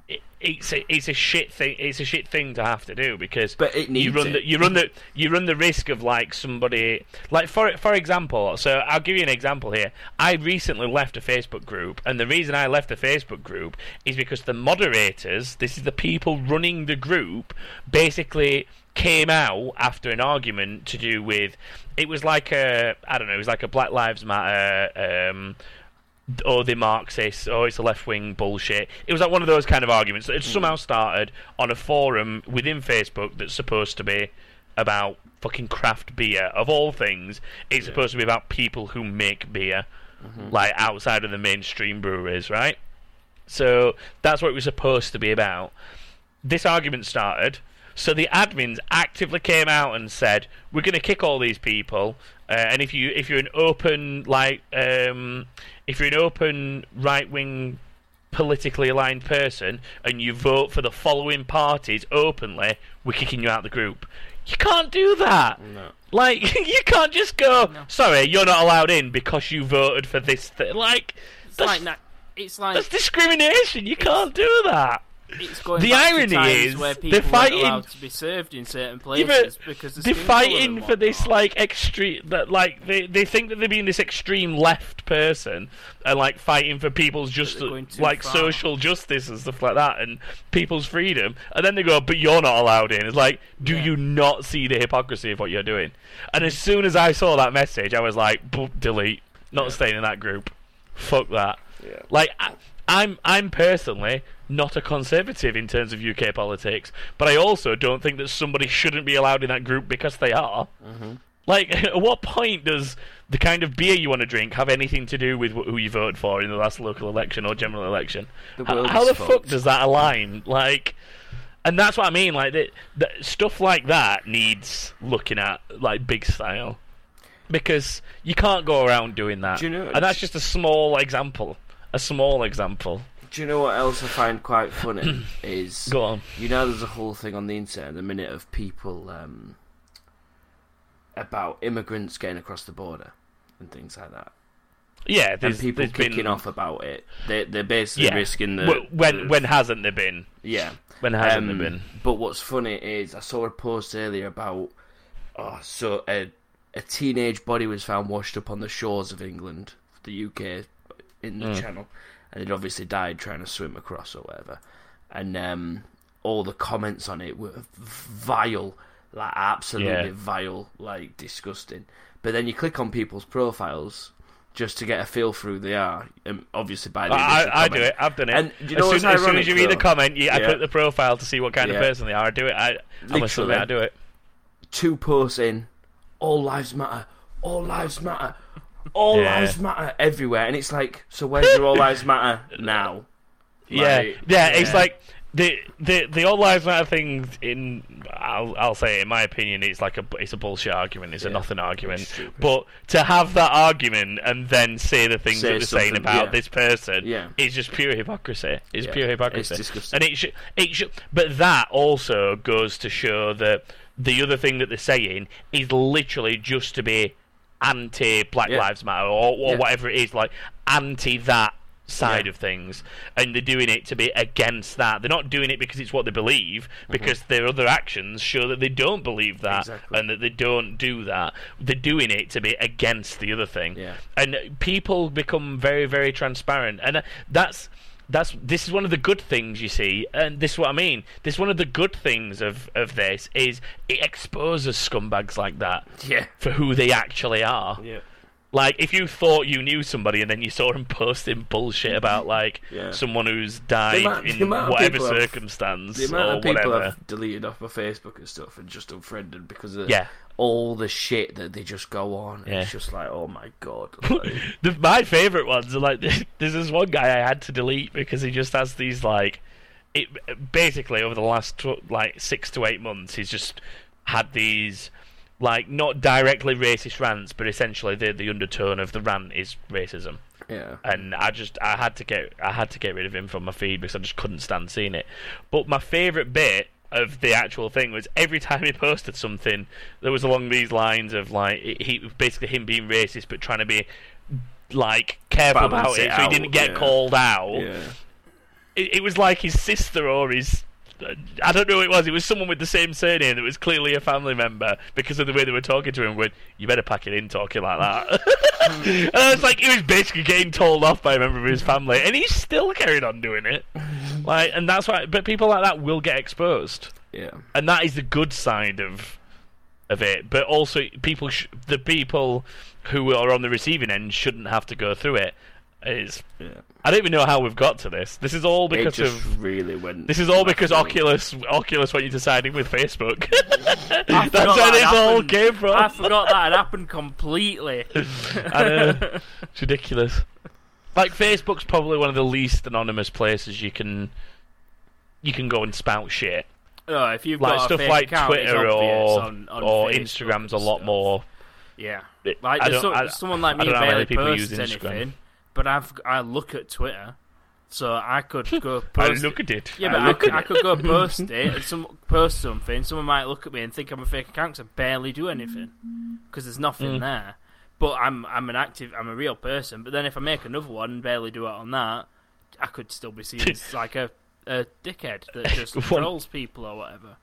it, it's a it's a shit thing. It's a shit thing to have to do because But it needs you run it. the you run the you run the risk of like somebody like for for example. So I'll give you an example here. I recently left a Facebook group, and the reason I left the Facebook group is because the moderators, this is the people running the group, basically came out after an argument to do with it was like a I don't know, it was like a Black Lives Matter um Oh, or the Marxists, or it's a left wing bullshit. It was like one of those kind of arguments that had somehow mm. started on a forum within Facebook that's supposed to be about fucking craft beer. Of all things, it's supposed to be about people who make beer, mm-hmm. like outside of the mainstream breweries, right? So that's what it was supposed to be about. This argument started. So the admins actively came out and said, "We're going to kick all these people, uh, and if you if you're an open like um, if you're an open right wing politically aligned person and you vote for the following parties openly, we're kicking you out of the group." You can't do that. No. Like you can't just go, "Sorry, you're not allowed in because you voted for this." Th-. Like It's that's, like that. It's like that's discrimination. You can't do that. It's going The back to irony times is where they're people weren't fighting- allowed to be served in certain Yeah, places because the they're fighting for this like extreme that like they they think that they're being this extreme left person and like fighting for people's just they're going too like far. social justice and stuff like that and people's freedom and then they go but you're not allowed in it's like do Yeah. you not see the hypocrisy of what you're doing and as soon as I saw that message I was like delete not Yeah. staying in that group fuck that Yeah. like I, I'm I'm personally not a conservative in terms of UK politics, but I also don't think that somebody shouldn't be allowed in that group because they are. Mm-hmm. Like, at what point does the kind of beer you want to drink have anything to do with wh- who you voted for in the last local election or general election? The How, how the fuck does that align? Like, and that's what I mean. Like, the, the, stuff like that needs looking at like big style because you can't go around doing that. Do you know- and that's just a small example. A small example. Do you know what else I find quite funny is Go on. you know there's a whole thing on the internet at the minute of people um, about immigrants getting across the border and things like that, Yeah, and there's, people there's kicking been, off about it. They they're basically Yeah. risking the Wh- when the- when hasn't there been? yeah. When hasn't Um, there been? But what's funny is I saw a post earlier about oh, so a a teenage body was found washed up on the shores of England, the UK, in the Mm. Channel, and it obviously died trying to swim across or whatever. And um, all the comments on it were vile, like absolutely Yeah. vile, like disgusting. But then you click on people's profiles just to get a feel for who they are, and obviously by the I, I do it. I've done it. And do you as, soon, as soon as you read the comment, you, I Yeah. click the profile to see what kind Yeah. of person they are. I do it. I, I Literally. I do it. two posts in, all lives matter, all lives matter, all Yeah. lives matter everywhere, and it's like, so where's your all lives matter now? yeah, Like, yeah, It's like the the the all lives matter thing. In I'll I'll say, in my opinion, it's like a it's a bullshit argument. It's a nothing argument. But to have that argument and then say the things Say that they're saying about yeah. this person Yeah. is just pure hypocrisy. It's Yeah. pure hypocrisy. It's disgusting. And it should it should, but that also goes to show that the other thing that they're saying is literally just to be anti Black Yeah. Lives Matter or, or Yeah. whatever it is, like anti that side Yeah. of things, and they're doing it to be against that. They're not doing it because it's what they believe, because their other actions show that they don't believe that Mm-hmm. Exactly. and that they don't do that. They're doing it to be against the other thing, Yeah. and people become very, very transparent, and uh, that's. That's this is one of the good things you see, and this is what I mean. This is one of the good things of, of this is it exposes scumbags like that Yeah. for who they actually are. Yeah. Like if you thought you knew somebody and then you saw him posting bullshit about like Yeah. someone who's died amount- in whatever circumstance The amount or of people whatever. I've deleted off my Facebook and stuff and just unfriended because of Yeah. all the shit that they just go on. Yeah. It's just like, oh my god. Like, The, my favorite ones are like there's this one guy I had to delete because he just has these like it basically over the last tw- like six to eight months he's just had these like not directly racist rants but essentially the the undertone of the rant is racism yeah. and I just I had to get I had to get rid of him from my feed because I just couldn't stand seeing it. But my favourite bit of the actual thing was every time he posted something that was along these lines of like he basically him being racist but trying to be like careful Balance about it, it so he didn't get yeah. called out. Yeah. It, it was like his sister or his. I don't know who it was. It was someone with the same surname that was clearly a family member because of the way they were talking to him. When you better pack it in talking like that. and I was like, he was basically getting told off by a member of his family, and he still carried on doing it. Like, and that's why. But people like that will get exposed, Yeah. and that is the good side of of it. But also, people, sh- the people who are on the receiving end, shouldn't have to go through it. It's, Yeah. I don't even know how we've got to this. This is all It because just of really went. this is all because left. Oculus Oculus want you to sign with Facebook. I That's forgot where that this all happened. came from. I forgot that had happened completely. I know. It's ridiculous. Like Facebook's probably one of the least anonymous places you can you can go and spout shit. Oh, if you've Like got a stuff fake like account, Twitter or on, on or Facebook Instagram's a lot stuff. more. Yeah, like I there's so, I- someone like me don't know how many barely people use posts Instagram. anything, but I've I look at Twitter, so I could go Post I look at it. Yeah, but I, look could, at I it. could go post it and some post something. Someone might look at me and think I'm a fake account 'cause I barely do anything because there's nothing Mm. there. But I'm I'm an active, I'm a real person. But then if I make another one and barely do it on that, I could still be seen as like a a dickhead that just One- trolls people or whatever.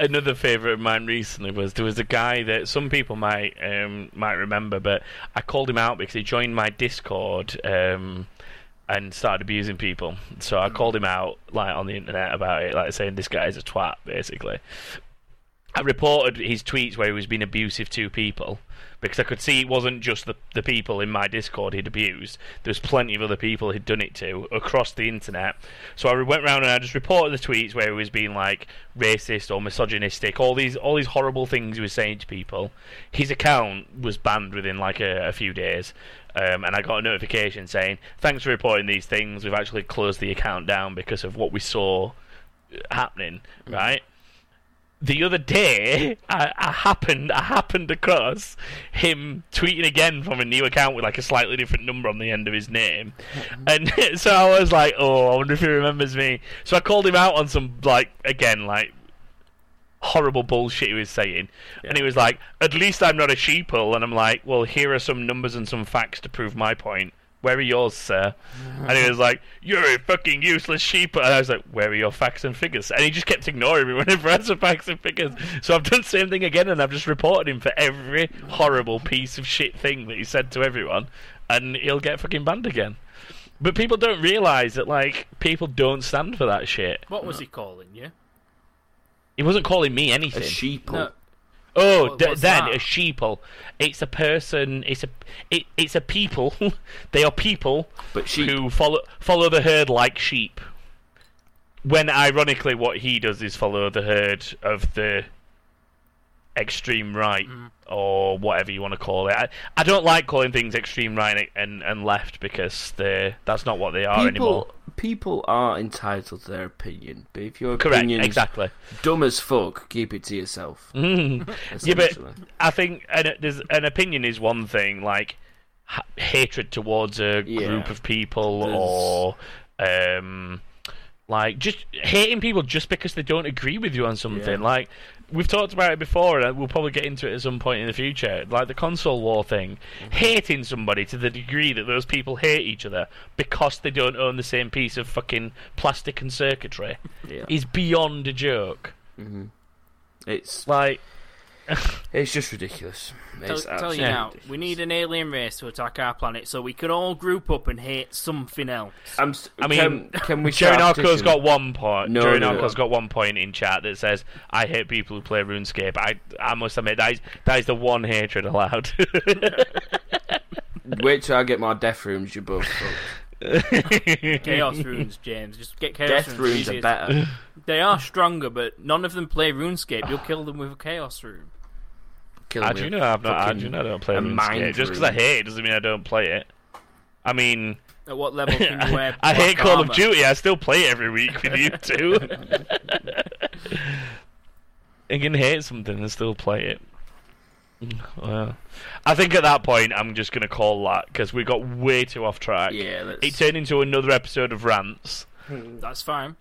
Another favourite of mine recently was there was a guy that some people might um, might remember, but I called him out because he joined my Discord um, and started abusing people. So I called him out like on the internet about it, like saying this guy is a twat, basically. I reported his tweets where he was being abusive to people because I could see it wasn't just the the people in my Discord he'd abused. There was plenty of other people he'd done it to across the internet. So I went round and I just reported the tweets where he was being like racist or misogynistic, all these all these horrible things he was saying to people. His account was banned within like a, a few days. Um, and I got a notification saying, "Thanks for reporting these things. We've actually closed the account down because of what we saw happening." Right the other day, I, I happened I happened across him tweeting again from a new account with like a slightly different number on the end of his name, mm-hmm. and so I was like, "Oh, I wonder if he remembers me." So I called him out on some like again like horrible bullshit he was saying, and he was like, "At least I'm not a sheeple," and I'm like, "Well, here are some numbers and some facts to prove my point." Where are yours, sir? And he was like, "You're a fucking useless sheep." And I was like, "Where are your facts and figures?" And he just kept ignoring me whenever I had some facts and figures. So I've done the same thing again, and I've just reported him for every horrible piece of shit thing that he said to everyone, and he'll get fucking banned again. But people don't realise that like people don't stand for that shit. What was he calling you? He wasn't calling me A anything. sheeple. No, Oh, What- th- what's then that? a sheeple. It's a person. It's a. It, it's a people. they are people But sheep. who follow follow the herd like sheep. When ironically, what he does is follow the herd of the extreme right Mm. or whatever you want to call it. I, I don't like calling things extreme right and, and left because they that's not what they are anymore. People, people are entitled to their opinion, but if your Correct, opinion's exactly. dumb as fuck, keep it to yourself. Mm. Yeah, but. I think an, there's, an opinion is one thing, like ha- hatred towards a Yeah. group of people, There's- or um, like just hating people just because they don't agree with you on something. Yeah. Like we've talked about it before, and we'll probably get into it at some point in the future. Like the console war thing, Mm-hmm. hating somebody to the degree that those people hate each other because they don't own the same piece of fucking plastic and circuitry yeah. is beyond a joke. hmm It's Like. it's just ridiculous. tell, It's tell you absolutely now, ridiculous. we need an alien race to attack our planet so we can all group up and hate something else. I'm st- I mean, can, can we Jerry start a Narco's got one point. No, Jerry no. Narco's got one point in chat that says, "I hate people who play RuneScape." I, I must admit that is that is the one hatred allowed. Wait till I get my death runes. You both. Chaos runes, James. Just get chaos Death runes. runes are better. They are stronger, but none of them play RuneScape. You'll kill them with a chaos rune. Kill How me. do know I've not? How do know I don't play a RuneScape? Just because I hate it doesn't mean I don't play it. I mean, At what level can you wear? I hate black Call of armor? Duty. I still play it every week with you two. I can hate something and still play it. Mm, well, I think at that point I'm just going to call that because we got way too off track. Yeah, let's. It turned into another episode of rants That's fine.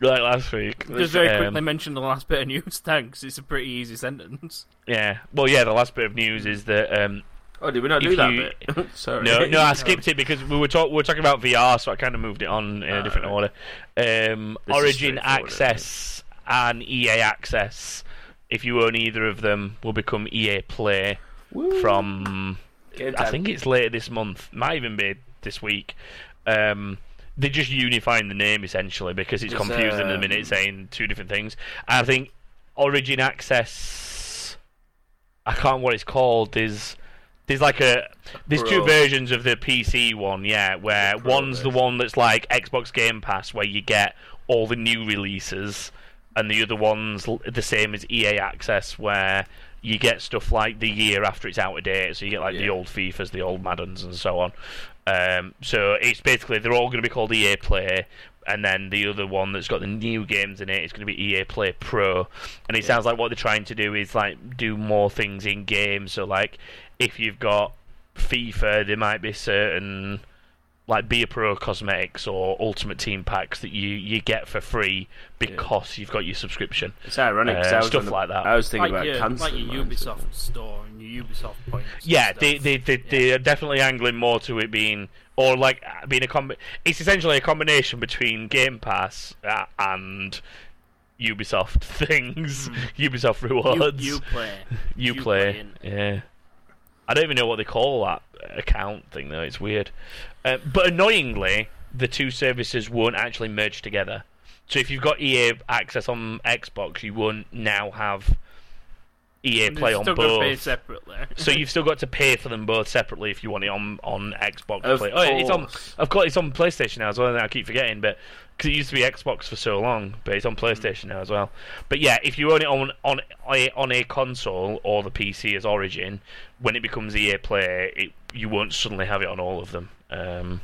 Like last week. Just very Um, quickly mention the last bit of news, thanks. It's a pretty easy sentence. Yeah. Well, yeah. The last bit of news is that um, oh, did we not if do that you- bit? Sorry. No, no, I skipped it because we were talk- we were talking about VR, so I kind of moved it on in a Ah, different right. order. Um, Origin straightforward, Access and EA Access, if you own either of them, will become EA Play Woo. from. I think it's later this month, might even be this week. Um, they're just unifying the name essentially because it's There's, confusing at the um, minute saying two different things. I think Origin Access. I can't remember what it's called. There's there's like a there's two versions of the PC one, yeah, where The one's the one that's like Xbox Game Pass, where you get all the new releases, and the other one's the same as EA Access, where you get stuff like the year after it's out of date, so you get like the old FIFAs, the old Maddens, and so on. Um, so it's basically they're all going to be called EA Play, and then the other one that's got the new games in it is going to be EA Play Pro. And it sounds like what they're trying to do is like do more things in games. So like if you've got FIFA, there might be certain like Be a Pro cosmetics or Ultimate Team packs that you, you get for free because you've got your subscription. It's ironic. 'cause Uh, stuff on the- like that. I was thinking Like about your, cancelling like your mine, Ubisoft store and your Ubisoft points. and Yeah, stuff. they they they they're definitely angling more to it being or like being a comb. It's essentially a combination between Game Pass uh, and Ubisoft things, Ubisoft rewards. you play. You you play, playing. yeah. I don't even know what they call that account thing though. It's weird, uh, but annoyingly, the two services won't actually merge together. So if you've got EA access on Xbox, you won't now have EA Play on still gotta pay both. separately. So you've still got to pay for them both separately if you want it on on Xbox. Of Play. Oh, it's on. Of course, it's on PlayStation now as well. I keep forgetting, but because it used to be Xbox for so long, but it's on PlayStation now as well. But yeah, if you own it on on a, on a console or the PC as Origin, when it becomes EA Play, it, you won't suddenly have it on all of them. Um,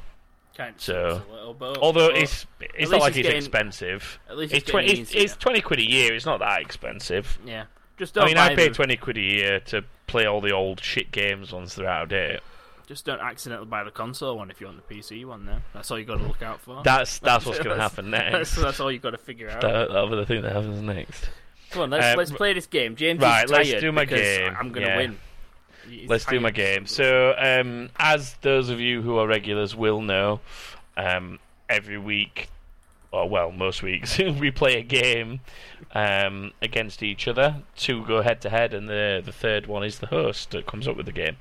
kind of so- although it's it's not like it's getting- expensive. at least It's it's, twenty. It's, it's twenty quid a year. It's not that expensive. yeah. Just don't I mean, I pay the- twenty quid a year to play all the old shit games once they're out of date. Just don't accidentally buy the console one if you want the PC one. There, that's all you got to look out for. That's that's what's going to happen next. that's all you got to figure out. That, that'll be the thing that happens next. Come on, let's Uh, let's play this game. James right, is let's do my game, I'm gonna yeah. win. He's Let's do my game. So, um, as those of you who are regulars will know, um, every week, or well, most weeks, we play a game um, against each other. Two go head to head, and the the third one is the host that comes up with the game.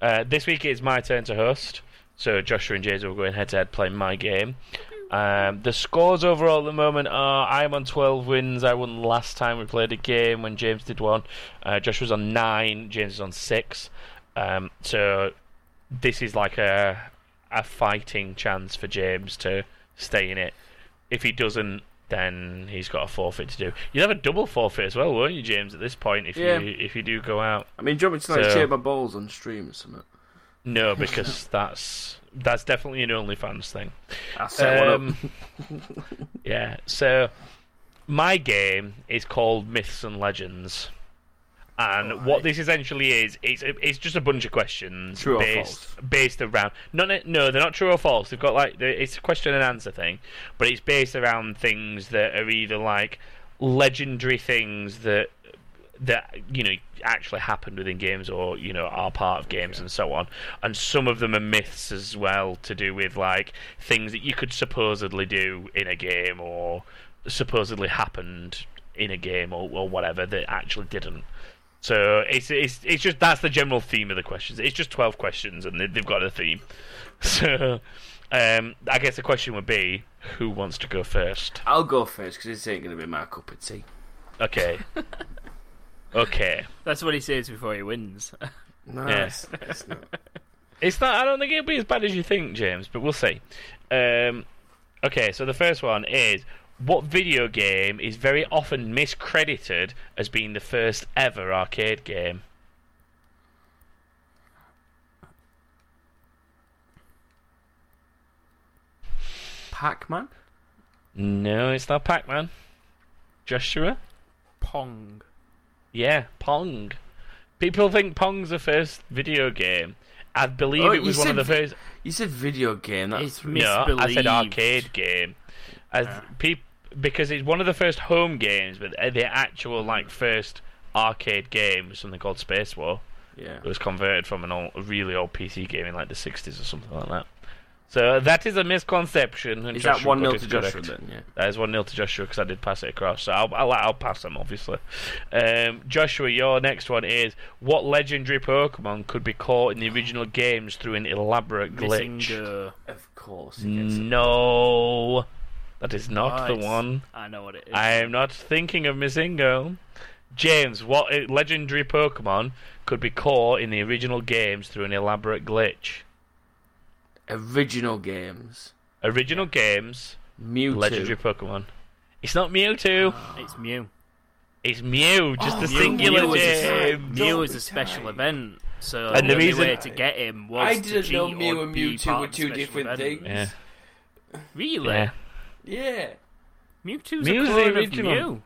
Uh, this week it's my turn to host. So Joshua and Jason will go in head to head playing my game. Um, the scores overall at the moment are I'm on 12 wins. I won last time we played a game when James did one. Uh, Josh was on 9, James is on 6. Um, so this is like a, a fighting chance for James to stay in it. If he doesn't, then he's got a forfeit to do. You'd have a double forfeit as well, won't you, James, at this point, if Yeah. you if you do go out? I mean, do you want me to like So- my balls on stream or something? No, because that's that's definitely an OnlyFans thing. I set one up. Um, yeah. So my game is called Myths and Legends, and what this essentially is, it's it's just a bunch of questions True based based around. No, no, no, they're not true or false. They've got like it's a question and answer thing, but it's based around things that are either like legendary things that that you know actually happened within games or you know are part of games and so on and some of them are myths as well to do with like things that you could supposedly do in a game or supposedly happened in a game or, or whatever that actually didn't so it's, it's it's just that's the general theme of the questions it's just 12 questions and they, they've got a theme so um, I guess the question would be who wants to go first I'll go first because this ain't gonna be my cup of tea. okay okay That's what he says before he wins. No, Yeah. it's, it's not. It's not. I don't think it'll be as bad as you think, James, but we'll see. Um, okay, so the first one is what video game is very often miscredited as being the first ever arcade game? Pac-Man. No, it's not Pac-Man. Joshua? Pong. Yeah, Pong. People think Pong's the first video game. I believe Oh, it you was one of said the vi- first. You said video game. That's It's really- No, I said arcade game. As peop- because it's one of the first home games, but the actual like first arcade game was something called Space War. yeah. It was converted from an old, a really old PC game in like the 60s or something like that. So that is a misconception. And Is that one got 0 it to Joshua correct. then? Yeah. That is 1 0 to Joshua because I did pass it across. So I'll, I'll, I'll pass them, obviously. Um, Joshua, your next one is What legendary Pokemon could be caught in the original games through an elaborate glitch? MissingNo. Of course. No. That is not the one. I know what it is. I am not thinking of MissingNo. James, what legendary Pokemon could be caught in the original games through an elaborate glitch? Original games. Original games, Mewtwo. legendary Pokemon. It's not Mewtwo. Ah. It's Mew. It's Mew, oh, just Oh, a Mew- singular Mew was a, Mew Don't was be a special kind. event, so And the the only reason- way to get him was I to didn't cheat know or Mew and be Mewtwo were two different event. things. Yeah. Really? Yeah. Yeah. Mewtwo's Mew's a the clone original. of Mew.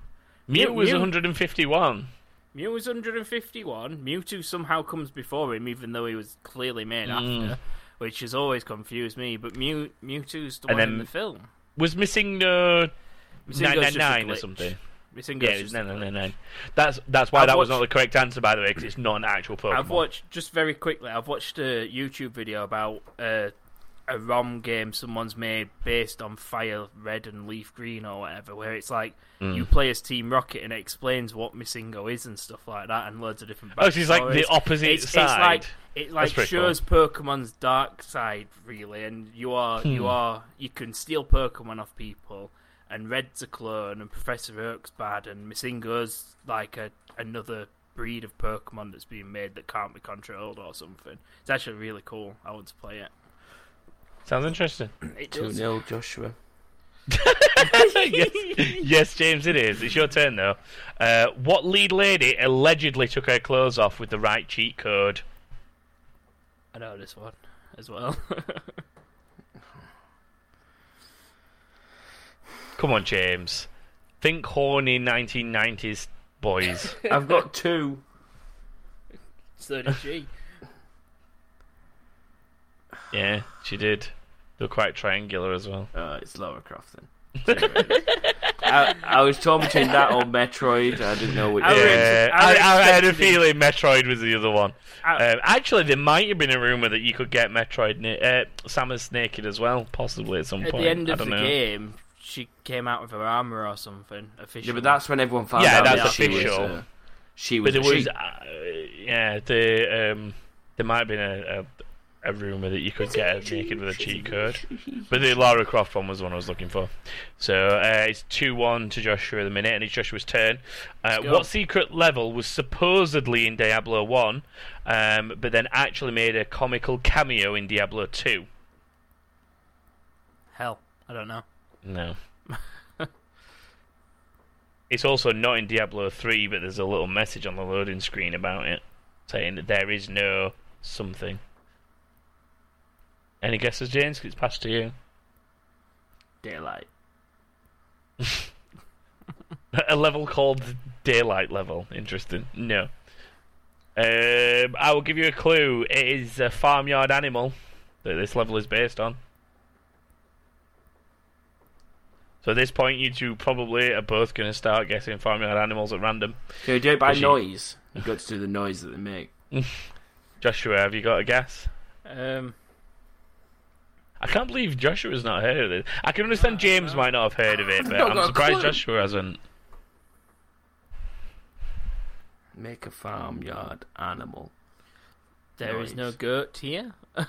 Mew was Mew- 151. Mew was 151. Mewtwo somehow comes before him, even though he was clearly made Mm. after, which has always confused me. But Mew Mewtwo's the And one in the film. Was missing no MissingNo's nine nine just a nine or something? MissingNo's Yeah, it was just a nine nine nine That's that's why I've that was not the correct answer, by the way, because it's not an actual Pokemon. I've watched just very quickly. I've watched a YouTube video about uh, a ROM game someone's made based on Fire Red and Leaf Green or whatever, where it's like Mm. you play as Team Rocket and it explains what MissingNo is and stuff like that, and loads of different. Oh, it's like the opposite It's, it's side. like it like shows Pokemon's dark side really, and you are Hmm. you are you can steal Pokemon off people. And Red's a clone, and Professor Oak's bad, and MissingNo's like a another breed of Pokemon that's being made that can't be controlled or something. It's actually really cool. I want to play it. Sounds interesting. It 2 does. 0 Joshua. yes, yes, James, it is. It's your turn though. Uh, what lead lady allegedly took her clothes off with the right cheat code? I know this one as well. Come on, James. Think horny 1990s boys. I've got two. so did she. yeah, she did. They're quite triangular as well. Uh, it's Lara Croft then. I, I was torn between that or Metroid. I didn't know which. I was- Yeah, I I, I had a expected feeling Metroid was the other one. I- Um, actually, there might have been a rumor that you could get Metroid, na- uh, Samus naked as well, possibly at some point. At point. the end I of the don't know. game, she came out with her armor or something. Official. Yeah, but that's when everyone found Yeah, out that's that she was. official. Uh, she But was. there a was, she. uh, yeah, the um, there might have been a, a, a rumor that you could get her naked with a cheat code. But the Lara Croft one was the one I was looking for. So uh, it's two one to Joshua at the minute, and it's Joshua's turn. Uh, what secret level was supposedly in Diablo one, um, but then actually made a comical cameo in Diablo two? hell. I don't know. No. it's also not in Diablo 3, but there's a little message on the loading screen about it saying that there is no something. Any guesses, James? It's passed to you. Daylight. a level called Daylight Level. Interesting. No. Um, I will give you a clue. It is a farmyard animal that this level is based on. So at this point, you two probably are both going to start guessing farmyard animals at random. Can you do it by Was she- noise? You've got to do the noise that they make. Joshua, have you got a guess? Um, I can't believe Joshua's not heard of it. I can understand James might not have heard of it, but not I'm a surprised clue. Joshua hasn't. Make a farmyard animal. there is no Noise. goat here.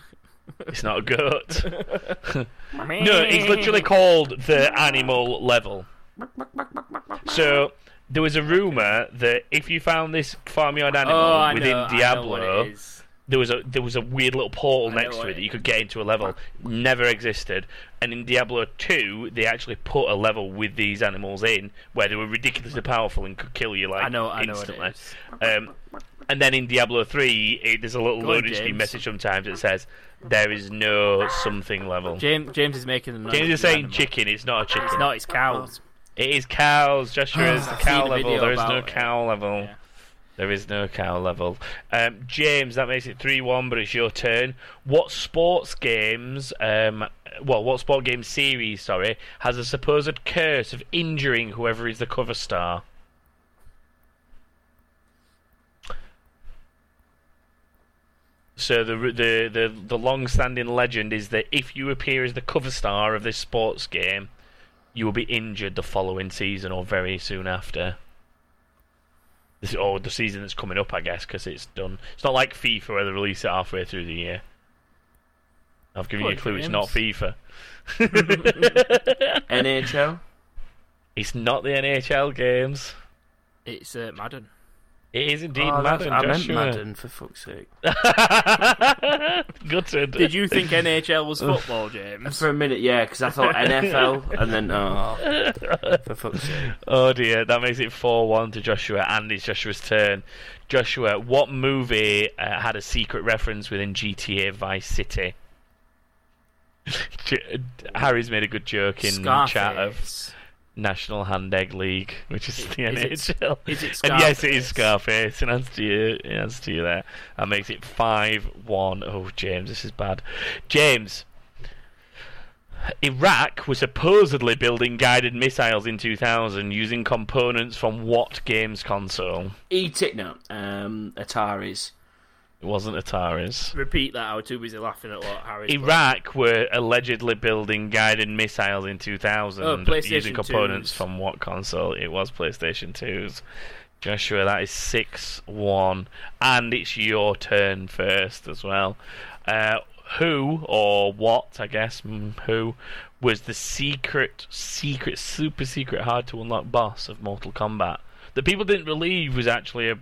It's not a goat. no, it's literally called the animal level. So there was a rumor that if you found this farmyard animal oh, I within know, I know what Diablo, it is. There was a there was a weird little portal I next to what it that you could get into a level. Never existed. And in Diablo two, they actually put a level with these animals in where they were ridiculously powerful and could kill you like I know, I know it instantly. is. Um, and then in Diablo 3, it, there's a little Go loading screen message sometimes that says, there is no something level. James James is making the noise. James is saying animal. chicken, it's not a chicken. It's not. It's cows. It is cows, Joshua is the cow level. There is no it. cow level. Yeah. There is no cow level. Um, James, that makes it 3 1, but it's your turn. What sports games, um, well, what sport game series, sorry, has a supposed curse of injuring whoever is the cover star? So the the the, the long-standing legend is that if you appear as the cover star of this sports game, you will be injured the following season or very soon after. This or the season that's coming up, I guess, because it's done. It's not like FIFA where they release it halfway through the year. I've given you a Good clue. It's not. FIFA. NHL. It's not the NHL games. It's uh, Madden. It is indeed Oh, Madden. I meant Madden for fuck's sake. Gutted. Did you think NHL was football, James? For a minute, yeah, because I thought NFL, and then oh, for fuck's sake. Oh dear, that makes it 4 1 to Joshua, and it's Joshua's turn. Joshua, what movie uh, had a secret reference within GTA Vice City? Harry's made a good joke in chat of Scarface. National Hand Egg League, which is the Is NHL. is it and yes, it is Scarface? Scarface. In answer to you, in answer to you there, that makes it 5 1. Oh, James, this is bad. James. Iraq was supposedly building guided missiles in 2000 using components from what games console? Eat it no. Um, Ataris. It wasn't Atari's. Repeat that. I was too busy laughing at what Harry. Iraq were allegedly building guided missiles in 2000 Oh, PlayStation using components 2s. from what console? It was PlayStation 2's. Joshua, that is 6 1. And it's your turn first as well. Uh, who, or what, I guess, mm, who, was the secret, secret, super secret, hard to unlock boss of Mortal Kombat? That people didn't believe was actually a,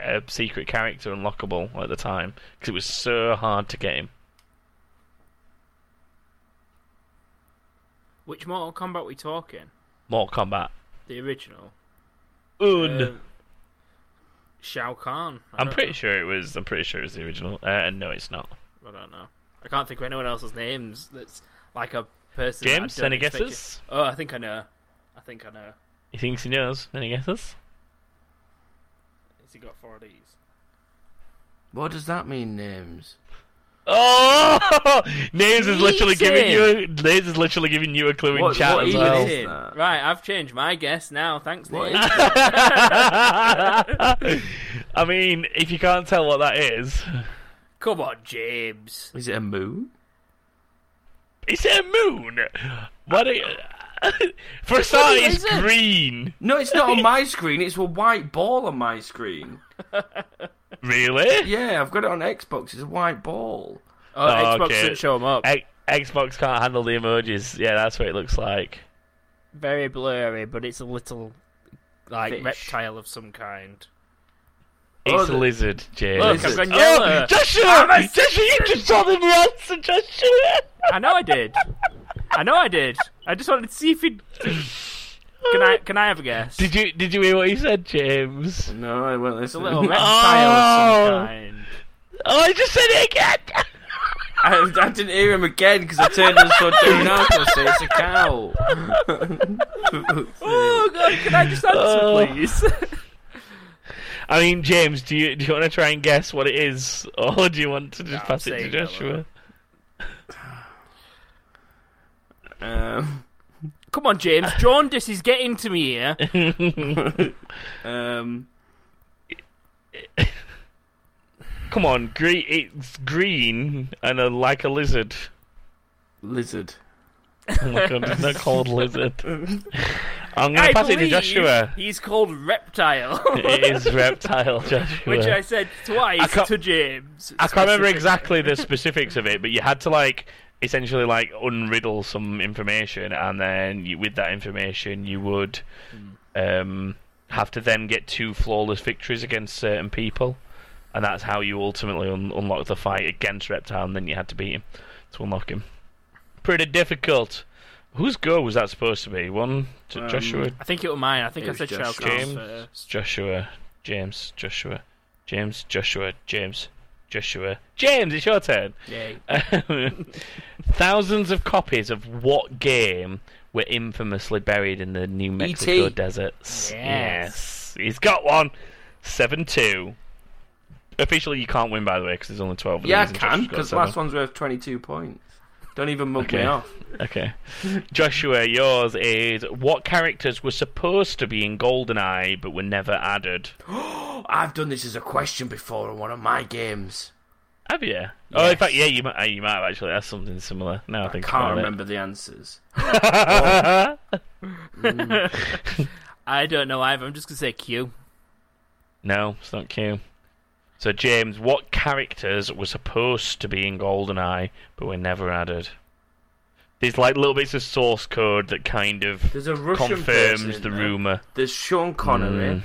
a secret character unlockable at the time because it was so hard to get him. Which Mortal Kombat we talking? Mortal Kombat. The original. Un. Um, Shao Kahn. I I'm pretty know. sure it was. I'm pretty sure it was the original. Uh, no, it's not. I don't know. I can't think of anyone else's names. That's like a person. James, any guesses? it- Oh, I think I know. I think I know. He thinks he knows. Any guesses? Has he got four of these? What does that mean, names? Oh, Names is literally Eating. giving you. A, Names is literally giving you a clue in What- chat what as even well. is that? Right, I've changed my guess now. Thanks, What Nick. I mean, if you can't tell what that is, Come on, James. Is it a moon? is it a moon. What? A, for a start, What it's is it? green. No, it's not on my screen. It's a white ball on my screen. Really? Yeah, I've got it on Xbox. It's a white ball. Oh, Oh, Xbox okay. didn't show them up. X- Xbox can't handle the emojis. Yeah, that's what it looks like. Very blurry, but it's a little like Fish. reptile of some kind. It's Oh, a lizard, James. Look, Lizard. I've gone oh, yellow. Oh, Joshua! Joshua, you just told him the answer, Joshua! I know I did. I know I did. I just wanted to see if he. Can I? Can I have a guess? Did you did you hear what he said, James? No, I won't It's a listen. little reptile of Oh. some kind. Oh, I just said it again! I, I didn't hear him again because I turned and saw Darren Alco say it's a cow. Oh god! Can I just answer, Oh. please? I mean, James, do you do you want to try and guess what it is, or do you want to just No, I'm pass it to saying yellow. Joshua? Um, Come on, James. Jaundice is getting to me here. um, Come on, green. It's green and a, like a lizard. lizard. Oh my god, it's not called lizard. I'm gonna I pass it to Joshua. He's called reptile, It is reptile, Joshua. which I said twice to James. I can't remember exactly the specifics of it, but you had to like essentially like unriddle some information, and then you, with that information, you would um, have to then get two flawless victories against certain people, and that's how you ultimately un- unlock the fight against Reptile, and then you had to beat him to unlock him. Pretty difficult. Whose go was that supposed to be? One to Um, Joshua, I think it was mine. I think It I said Shao Joshua. James. Joshua, James, Joshua, James, Joshua, James, Joshua, James. It's your turn. Yay. Um, thousands of copies of what game were infamously buried in the New Mexico deserts? Yes. He's got one. 7 2. Officially, you can't win, by the way, because there's only 12 of Yeah, I can, because the last one's worth 22 points. Don't even mug Okay. me off. Okay. Joshua, yours is what characters were supposed to be in GoldenEye but were never added? I've done this as a question before in one of my games. Have you? Oh, in fact, yeah, you might, uh, you might have actually. That's something similar. No, I think I think can't about remember the answers. it. I don't know either. I'm just gonna say Q. No, it's not Q. So, James, what characters were supposed to be in GoldenEye but were never added? There's like little bits of source code that kind of confirms the there. rumor. There's Sean Connery.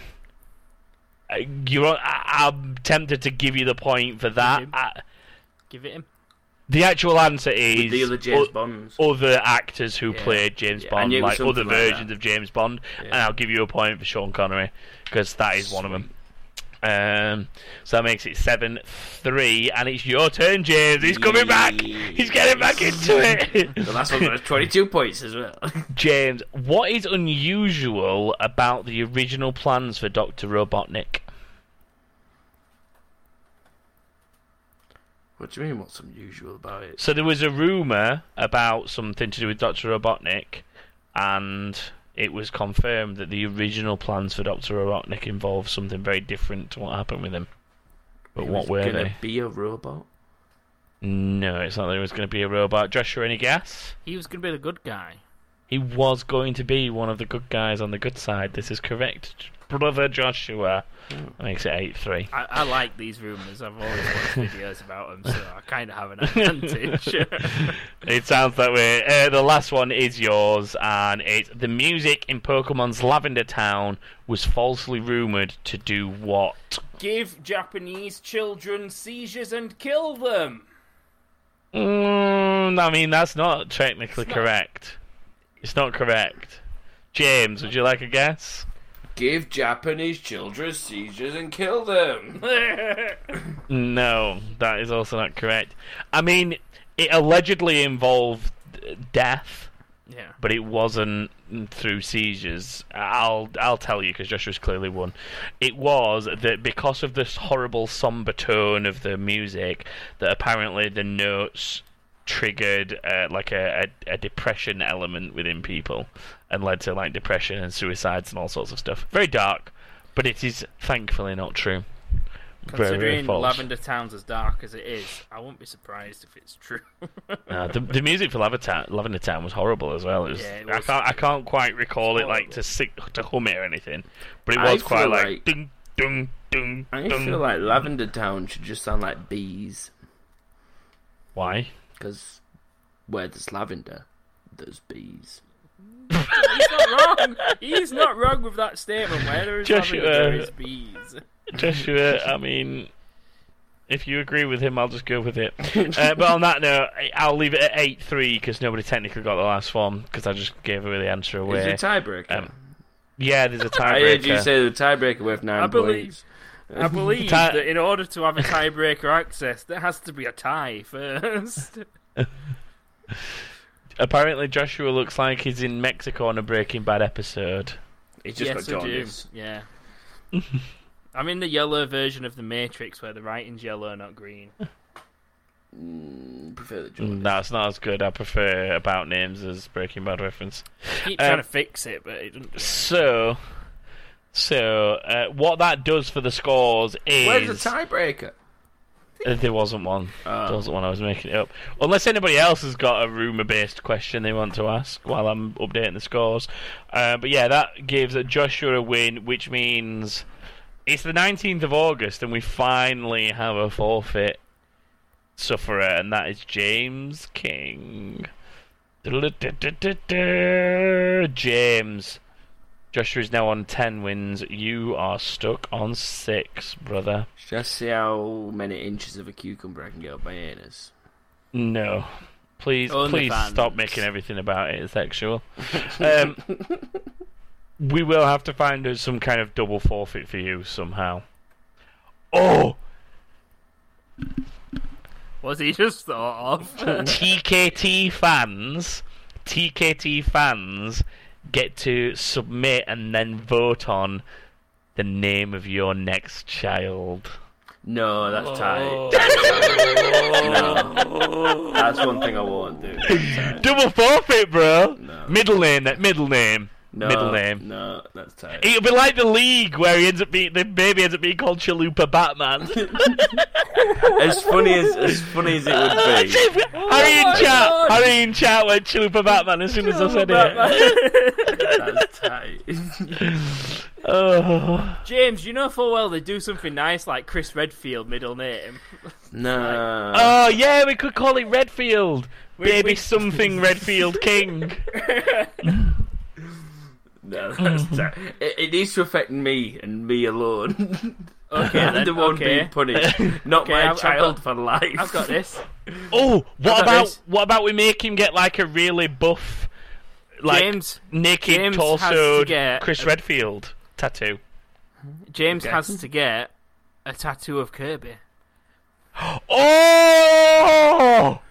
Mm. You're, I, I'm tempted to give you the point for that. him. Uh, Give it him. the actual answer is the other James o- Bonds. other actors who Yeah. played James Yeah, Bond, knew it was like other like versions that. of James Bond, Yeah. and I'll give you a point for Sean Connery because that is one of them. Um, so that makes it seven three, and it's your turn, James. He's coming back. He's getting back into it. The last worth 22 points as well. James, what is unusual about the original plans for Doctor Robotnik? what do you mean, what's unusual about it? So there was a rumor about something to do with Doctor Robotnik, and it was confirmed that the original plans for Doctor Robotnik involved something very different to what happened with him. But He what were gonna they? be a robot? No, it's not that he was going to be a robot. Joshua, any guess? He was gonna be the good guy. He was going to be one of the good guys on the good side. This is correct, brother Joshua. That makes it eight three. I, I like these rumors. I've always watched videos about them, so I kind of have an advantage. It sounds that way. Uh, the last one is yours, and it's the music in Pokemon's Lavender Town was falsely rumored to do what? Give Japanese children seizures and kill them. Mm, I mean, that's not technically It's not. correct. It's not correct. James, would you like a guess? Give Japanese children seizures and kill them. No, that is also not correct. I mean, it allegedly involved death. yeah. but it wasn't through seizures. I'll I'll tell you because Joshua's clearly won. It was that because of this horrible somber tone of the music, that apparently the notes triggered uh, like a, a, a depression element within people and led to like depression and suicides and all sorts of stuff. Very dark, but it is thankfully not true. Very, very Considering. Lavender Town's as dark as it is, I wouldn't be surprised if it's true. The, the music for Lavender Town, Lavender Town was horrible as well. It was, Yeah, it I can't I can't quite recall it like to sing, to hum it or anything, but it I was quite like, like- dung dung dung I dung. feel like Lavender Town should just sound like bees. Why? Because where there's lavender, there's bees. He's not wrong. He's not wrong with that statement. Where there is Joshua- lavender, there is bees. Joshua, I mean, if you agree with him, I'll just go with it. uh, but on that note, I- I'll leave it at eight three because nobody technically got the last one because I just gave away the answer Is away. it a tiebreaker? Um, yeah, there's a I heard you say the tiebreaker with nine I believe- points. I believe Ti- that in order to have a tiebreaker access, there has to be a tie first. Apparently, Joshua looks like he's in Mexico on a Breaking Bad episode. He's just yes, got I do. jaundice. Yeah. I'm in the yellow version of the Matrix where the writing's yellow, not green. Mm, prefer the Mm, jaundice. That's not as good. I prefer About Names as Breaking Bad reference. I keep Um, trying to fix it, but it doesn't. do. So, so uh, what that does for the scores is Where's the tiebreaker? There wasn't one. Oh. There wasn't one. I was making it up. Unless anybody else has got a rumor-based question they want to ask while I'm updating the scores. Uh, but yeah, that gives Joshua a win, which means it's the 19th of August, and we finally have a forfeit sufferer, and that is James King. James, Joshua is now on ten wins. You are stuck on six, brother. Just see how many inches of a cucumber I can get up my anus. No. Please, Only please fans. stop making everything about it sexual. Um, we will have to find us some kind of double forfeit for you somehow. Oh, Was he just thought of? TKT fans, TKT fans get to submit and then vote on the name of your next child. No, that's Oh. tight. No. That's one thing I won't do. Double forfeit, bro. No. Middle name, that middle name, No, middle name. No, that's tight. It'll be like the league where he ends up being the baby ends up being called Chalupa Batman. As funny as as funny as it would be. Harry in oh chat, God. Harry in chat went Chalupa Batman as soon as I said it. That's tight. Oh. James, you know full well they do something nice like Chris Redfield middle name. No. oh yeah, we could call it Redfield. Baby we- something Redfield King. No, mm-hmm. that's tight. It, it needs to affect me and me alone. Okay, I'm then, the one okay. being punished, not Okay, my I've- I've child got- for life. I've got this. Oh, what got about this. what about we make him get like a really buff, like James naked James has to torso get Chris a- Redfield tattoo? James Okay. has to get a tattoo of Kirby. Oh,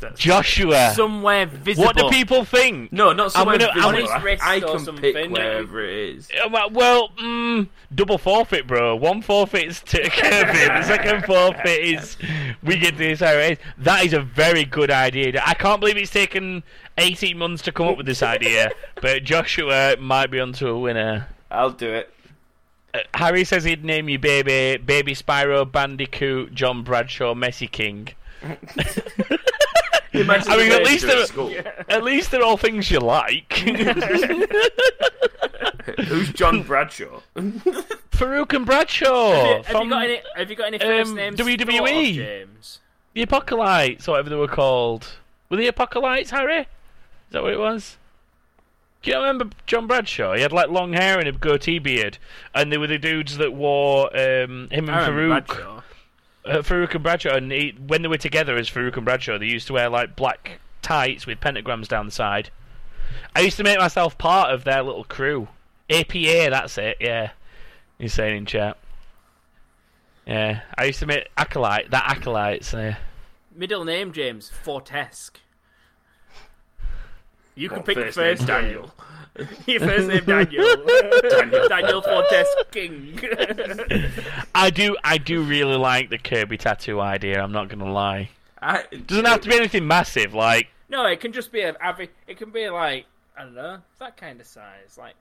That's- Joshua. Somewhere visible. What do people think? No, not someone gonna- I'm visible. gonna- I, I wrist or can pick wherever it is. Well- Well, mm, double forfeit, bro. One forfeit is to Kirby. the second forfeit is we get to decide. what it is. That is a very good idea. I can't believe it's taken eighteen months to come up with this idea, but Joshua might be onto a winner. I'll do it. Uh, Harry says he'd name you baby, baby Spyro, Bandicoot, John Bradshaw, Messi King. Imagine I mean, at least to they're- school. At least they're all things you like. Who's John Bradshaw? Faarooq and Bradshaw. Have you, have you got any? Have you got any first um, names? WWE? James. The Apocalypse, or whatever they were called. Were the Apocalypse, Harry? Is that what it was? Do you not remember John Bradshaw? He had like long hair and a goatee beard, and they were the dudes that wore um, him and I Faarooq, Bradshaw. Uh, Faarooq and Bradshaw. And he, when they were together as Faarooq and Bradshaw, they used to wear like black tights with pentagrams down the side. I used to make myself part of their little crew. APA, that's it. Yeah, he's saying in chat. Yeah, I used to make acolyte that acolytes. Uh, Middle name James Fortesque. You can What, pick the first first name, name. Daniel? Your first name Daniel. Daniel. Daniel Fortesque King. I do, I do really like the Kirby tattoo idea. I'm not gonna lie. I, Doesn't have to be anything massive. Like, no, it can just be a. It can be like I don't know that kind of size, like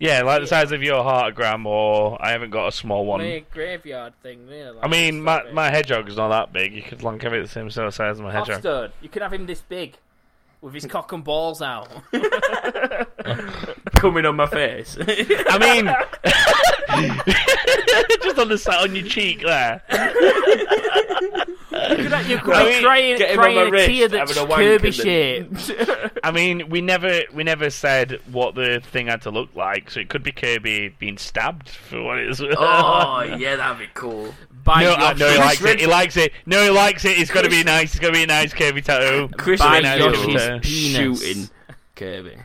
yeah, like the size of your heartagram, or I haven't got a small one. a graveyard thing. Yeah, like I mean, my big. my hedgehog is not that big. You could long have it the same sort of size as my hedgehog. You could have him this big, with his cock and balls out. coming on my face. I mean, just on the side on your cheek there. You could, you could I be mean, crying, get him on crying a wrist, tear that's a Kirby and shaped. I mean, we never we never said what the thing had to look like, so it could be Kirby being stabbed for what it is. oh yeah, that'd be cool. By No, your uh, no, he likes Red- it. He likes it. No, he likes it. It's got to be nice. It's got to be a nice Kirby tattoo. Chris By Redfield Yoshi's penis. shooting Kirby.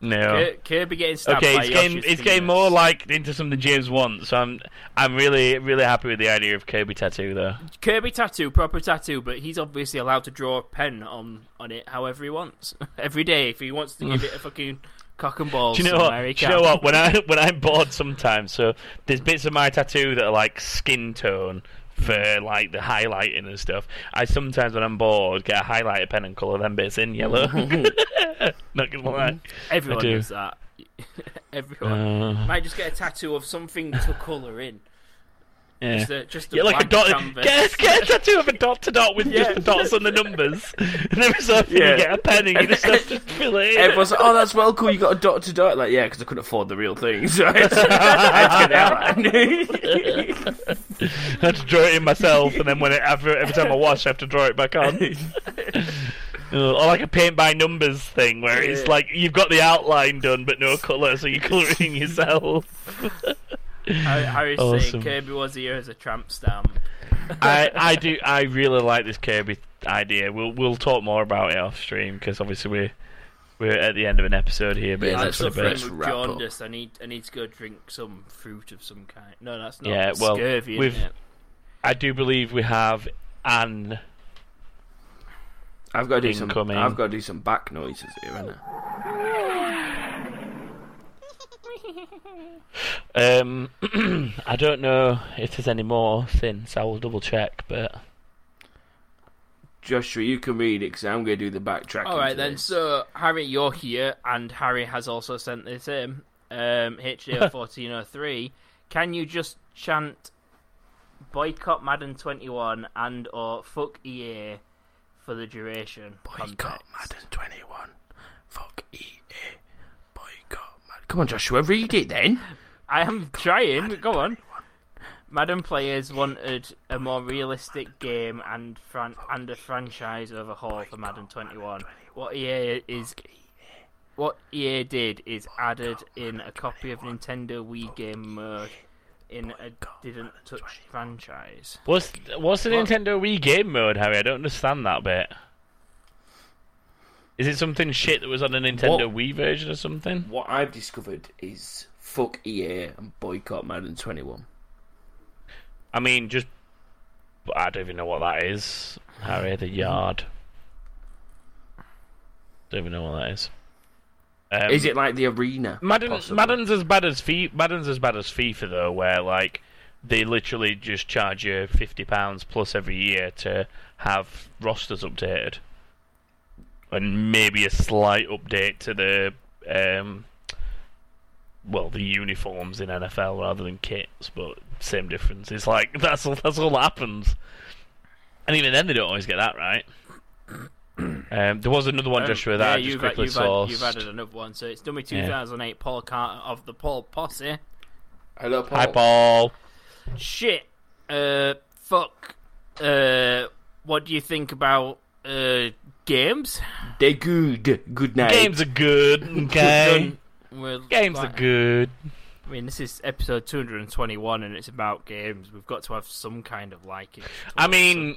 No. Kirby getting stabbed Okay, by it's getting Yoshi's it's getting penis. more like into something James wants. So I'm I'm really really happy with the idea of Kirby tattoo though. Kirby tattoo, proper tattoo, but he's obviously allowed to draw a pen on on it however he wants every day. If he wants to give it a fucking cock and balls, Do you know what? Do you know what? When I when I'm bored sometimes, so there's bits of my tattoo that are like skin tone for like the highlighting and stuff. I sometimes when I'm bored get a highlighter pen and colour them bits in yellow. Not gonna lie. Everyone does that. Everyone Uh, might just get a tattoo of something to colour in. Yeah. Just a, just a Yeah, like a dot. canvas. Get, get a tattoo of a dot to dot with Yeah. just the dots on the numbers. And every so often Yeah. you get a pen and you just have to fill it in. Everyone's like, "Oh, that's well cool. You got a dot to dot." Like, yeah, because I couldn't afford the real thing, so I had to, I had to get the outline. I had to draw it in myself, and then when it, after, every time I wash, I have to draw it back on. or like a paint by numbers thing where it's like you've got the outline done but no colour, so you're colouring yourself. Harry, Harry's Awesome. saying Kirby was here as a tramp stamp. I, I do I really like this Kirby idea. We'll we'll talk more about it off stream because obviously we're we're at the end of an episode here, but Yeah, it's I'm let's- actually suffering bit- with wrap jaundice. I need I need to go drink some fruit of some kind. No, that's not. Yeah, That's well, scurvy, we've- I do believe we have Anne. I've got to do some. Incoming. I've got to do some back noises here, innit? Um, I don't know if there's any more since I will double check, but Joshua, you can read it because I'm going to do the backtracking. All right then. this. So Harry, you're here, and Harry has also sent this in. Um, HDO fourteen oh three. Can you just chant boycott Madden twenty one and or fuck EA for the duration? Boycott context? Madden 21. Fuck EA. Boycott Madden. Come on, Joshua, read it then. I am trying. Go on. Madden players wanted a more realistic game and fran- and a franchise overhaul for Madden 21. What EA is what EA did is added in a copy of Nintendo Wii game mode in a didn't touch franchise. what's what's the Nintendo Wii game mode, Harry? I don't understand that bit. Is it something shit that was on a Nintendo What? Wii version or something? What I've discovered is fuck EA and boycott Madden 21. I mean, just I don't even know what that is. Harry, the yard. Don't even know what that is. Um, is it like the arena? Madden, possibly? Madden's as bad as FIFA. Madden's as bad as FIFA though, where like they literally just charge you fifty pounds plus every year to have rosters updated, and maybe a slight update to the um, well, the uniforms in NFL rather than kits, but same difference. It's like that's all. That's all that happens, and even then they don't always get that right. Um, there was another one, Um, Joshua, that yeah, I just you've, quickly you've, had, you've added another one. So it's Dummy Yeah. 2008 Paul Carter of the Paul Posse. Hello, Paul. Hi, Paul. Shit. Uh, fuck. Uh, what do you think about uh games? They're good. Good night. Games are good, okay? Done with, Games are good. I mean, this is episode 221 and it's about games. We've got to have some kind of liking. I mean,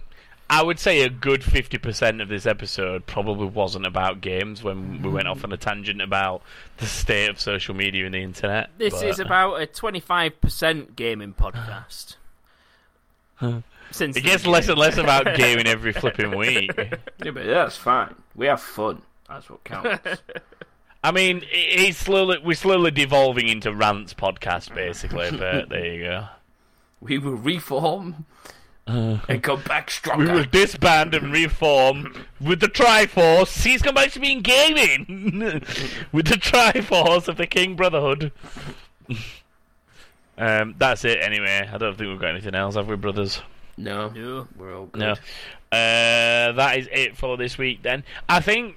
I would say a good 50% of this episode probably wasn't about games when we went off on a tangent about the state of social media and the internet. this but- is about a 25% gaming podcast. Since It gets less and less about gaming every flipping week. Yeah, but that's fine. We have fun. That's what counts. I mean, it's slowly we're slowly devolving into rants podcast basically. But there you go. we will reform and come back stronger. We will disband and reform with the Triforce. He's come back to being gaming with the Triforce of the King Brotherhood. um, that's it. Anyway, I don't think we've got anything else, have we, brothers? No, No. we're all good. No. Uh, that is it for this week. Then I think,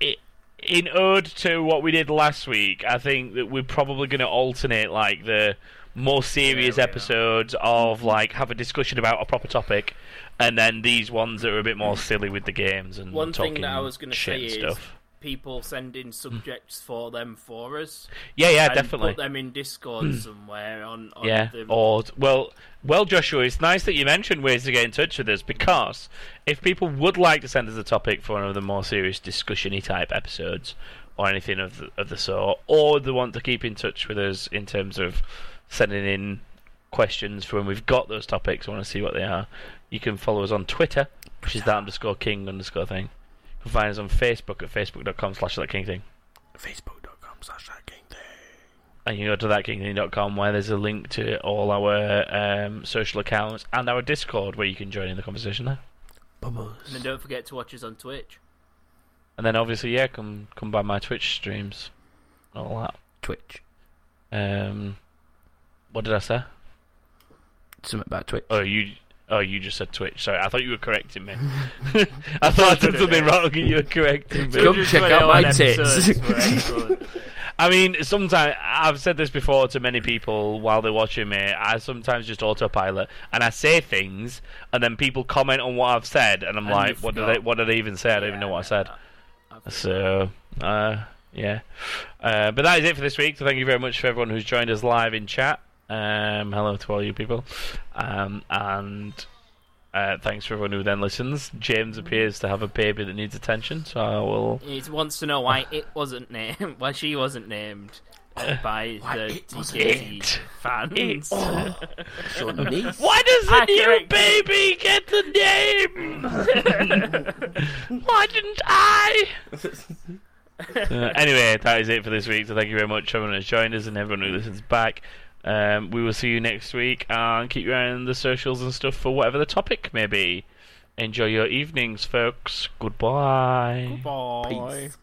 it, in ode to what we did last week, I think that we're probably going to alternate like the more serious we are. episodes of like have a discussion about a proper topic, and then these ones that are a bit more silly with the games and One thing talking that I was going to shit say is stuff. People send in hmm. subjects for them for us. Yeah, yeah, definitely. Put them in Discord hmm. somewhere on, on Yeah. the Or well, well, Joshua, it's nice that you mentioned ways to get in touch with us because if people would like to send us a topic for one of the more serious discussion-y type episodes or anything of the, of the sort, or they want to keep in touch with us in terms of sending in questions for when we've got those topics, I want to see what they are. You can follow us on Twitter, which is that underscore king underscore thing. You can find us on Facebook at facebook.com slash that king thing. Facebook.com slash that king thing. and you can go to thatkingthing.com where there's a link to all our um, social accounts and our Discord where you can join in the conversation there. Bubbles. And then don't forget to watch us on Twitch. And then obviously, yeah, come come by my Twitch streams, all that. Twitch. Um, what did I say? Something about Twitch. Oh, you. Oh, you just said Twitch. Sorry, I thought you were correcting me. I thought I said something wrong and you were correcting me. Come check out my 221 tits. episodes were excellent. I mean, sometimes I've said this before to many people while they're watching me. I sometimes just autopilot and I say things, and then people comment on what I've said, and I'm And like, "What did forgot. they? What did they even say? I don't even know what I said." So, uh, yeah. Uh, but that is it for this week. So thank you very much for everyone who's joined us live in chat. Um, hello to all you people. Um, and uh, thanks for everyone who then listens. James appears to have a baby that needs attention, so I will. He wants to know why it wasn't named, why she wasn't named uh, by Why the it wasn't TKT fans. It- Oh, your niece. Why does the new baby get the name? Why didn't I? Uh, anyway, that is it for this week. So thank you very much, everyone who's joined us and everyone who listens back. Um, we will see you next week and keep your eye on the socials and stuff for whatever the topic may be. Enjoy your evenings, folks. Goodbye. Bye. Peace.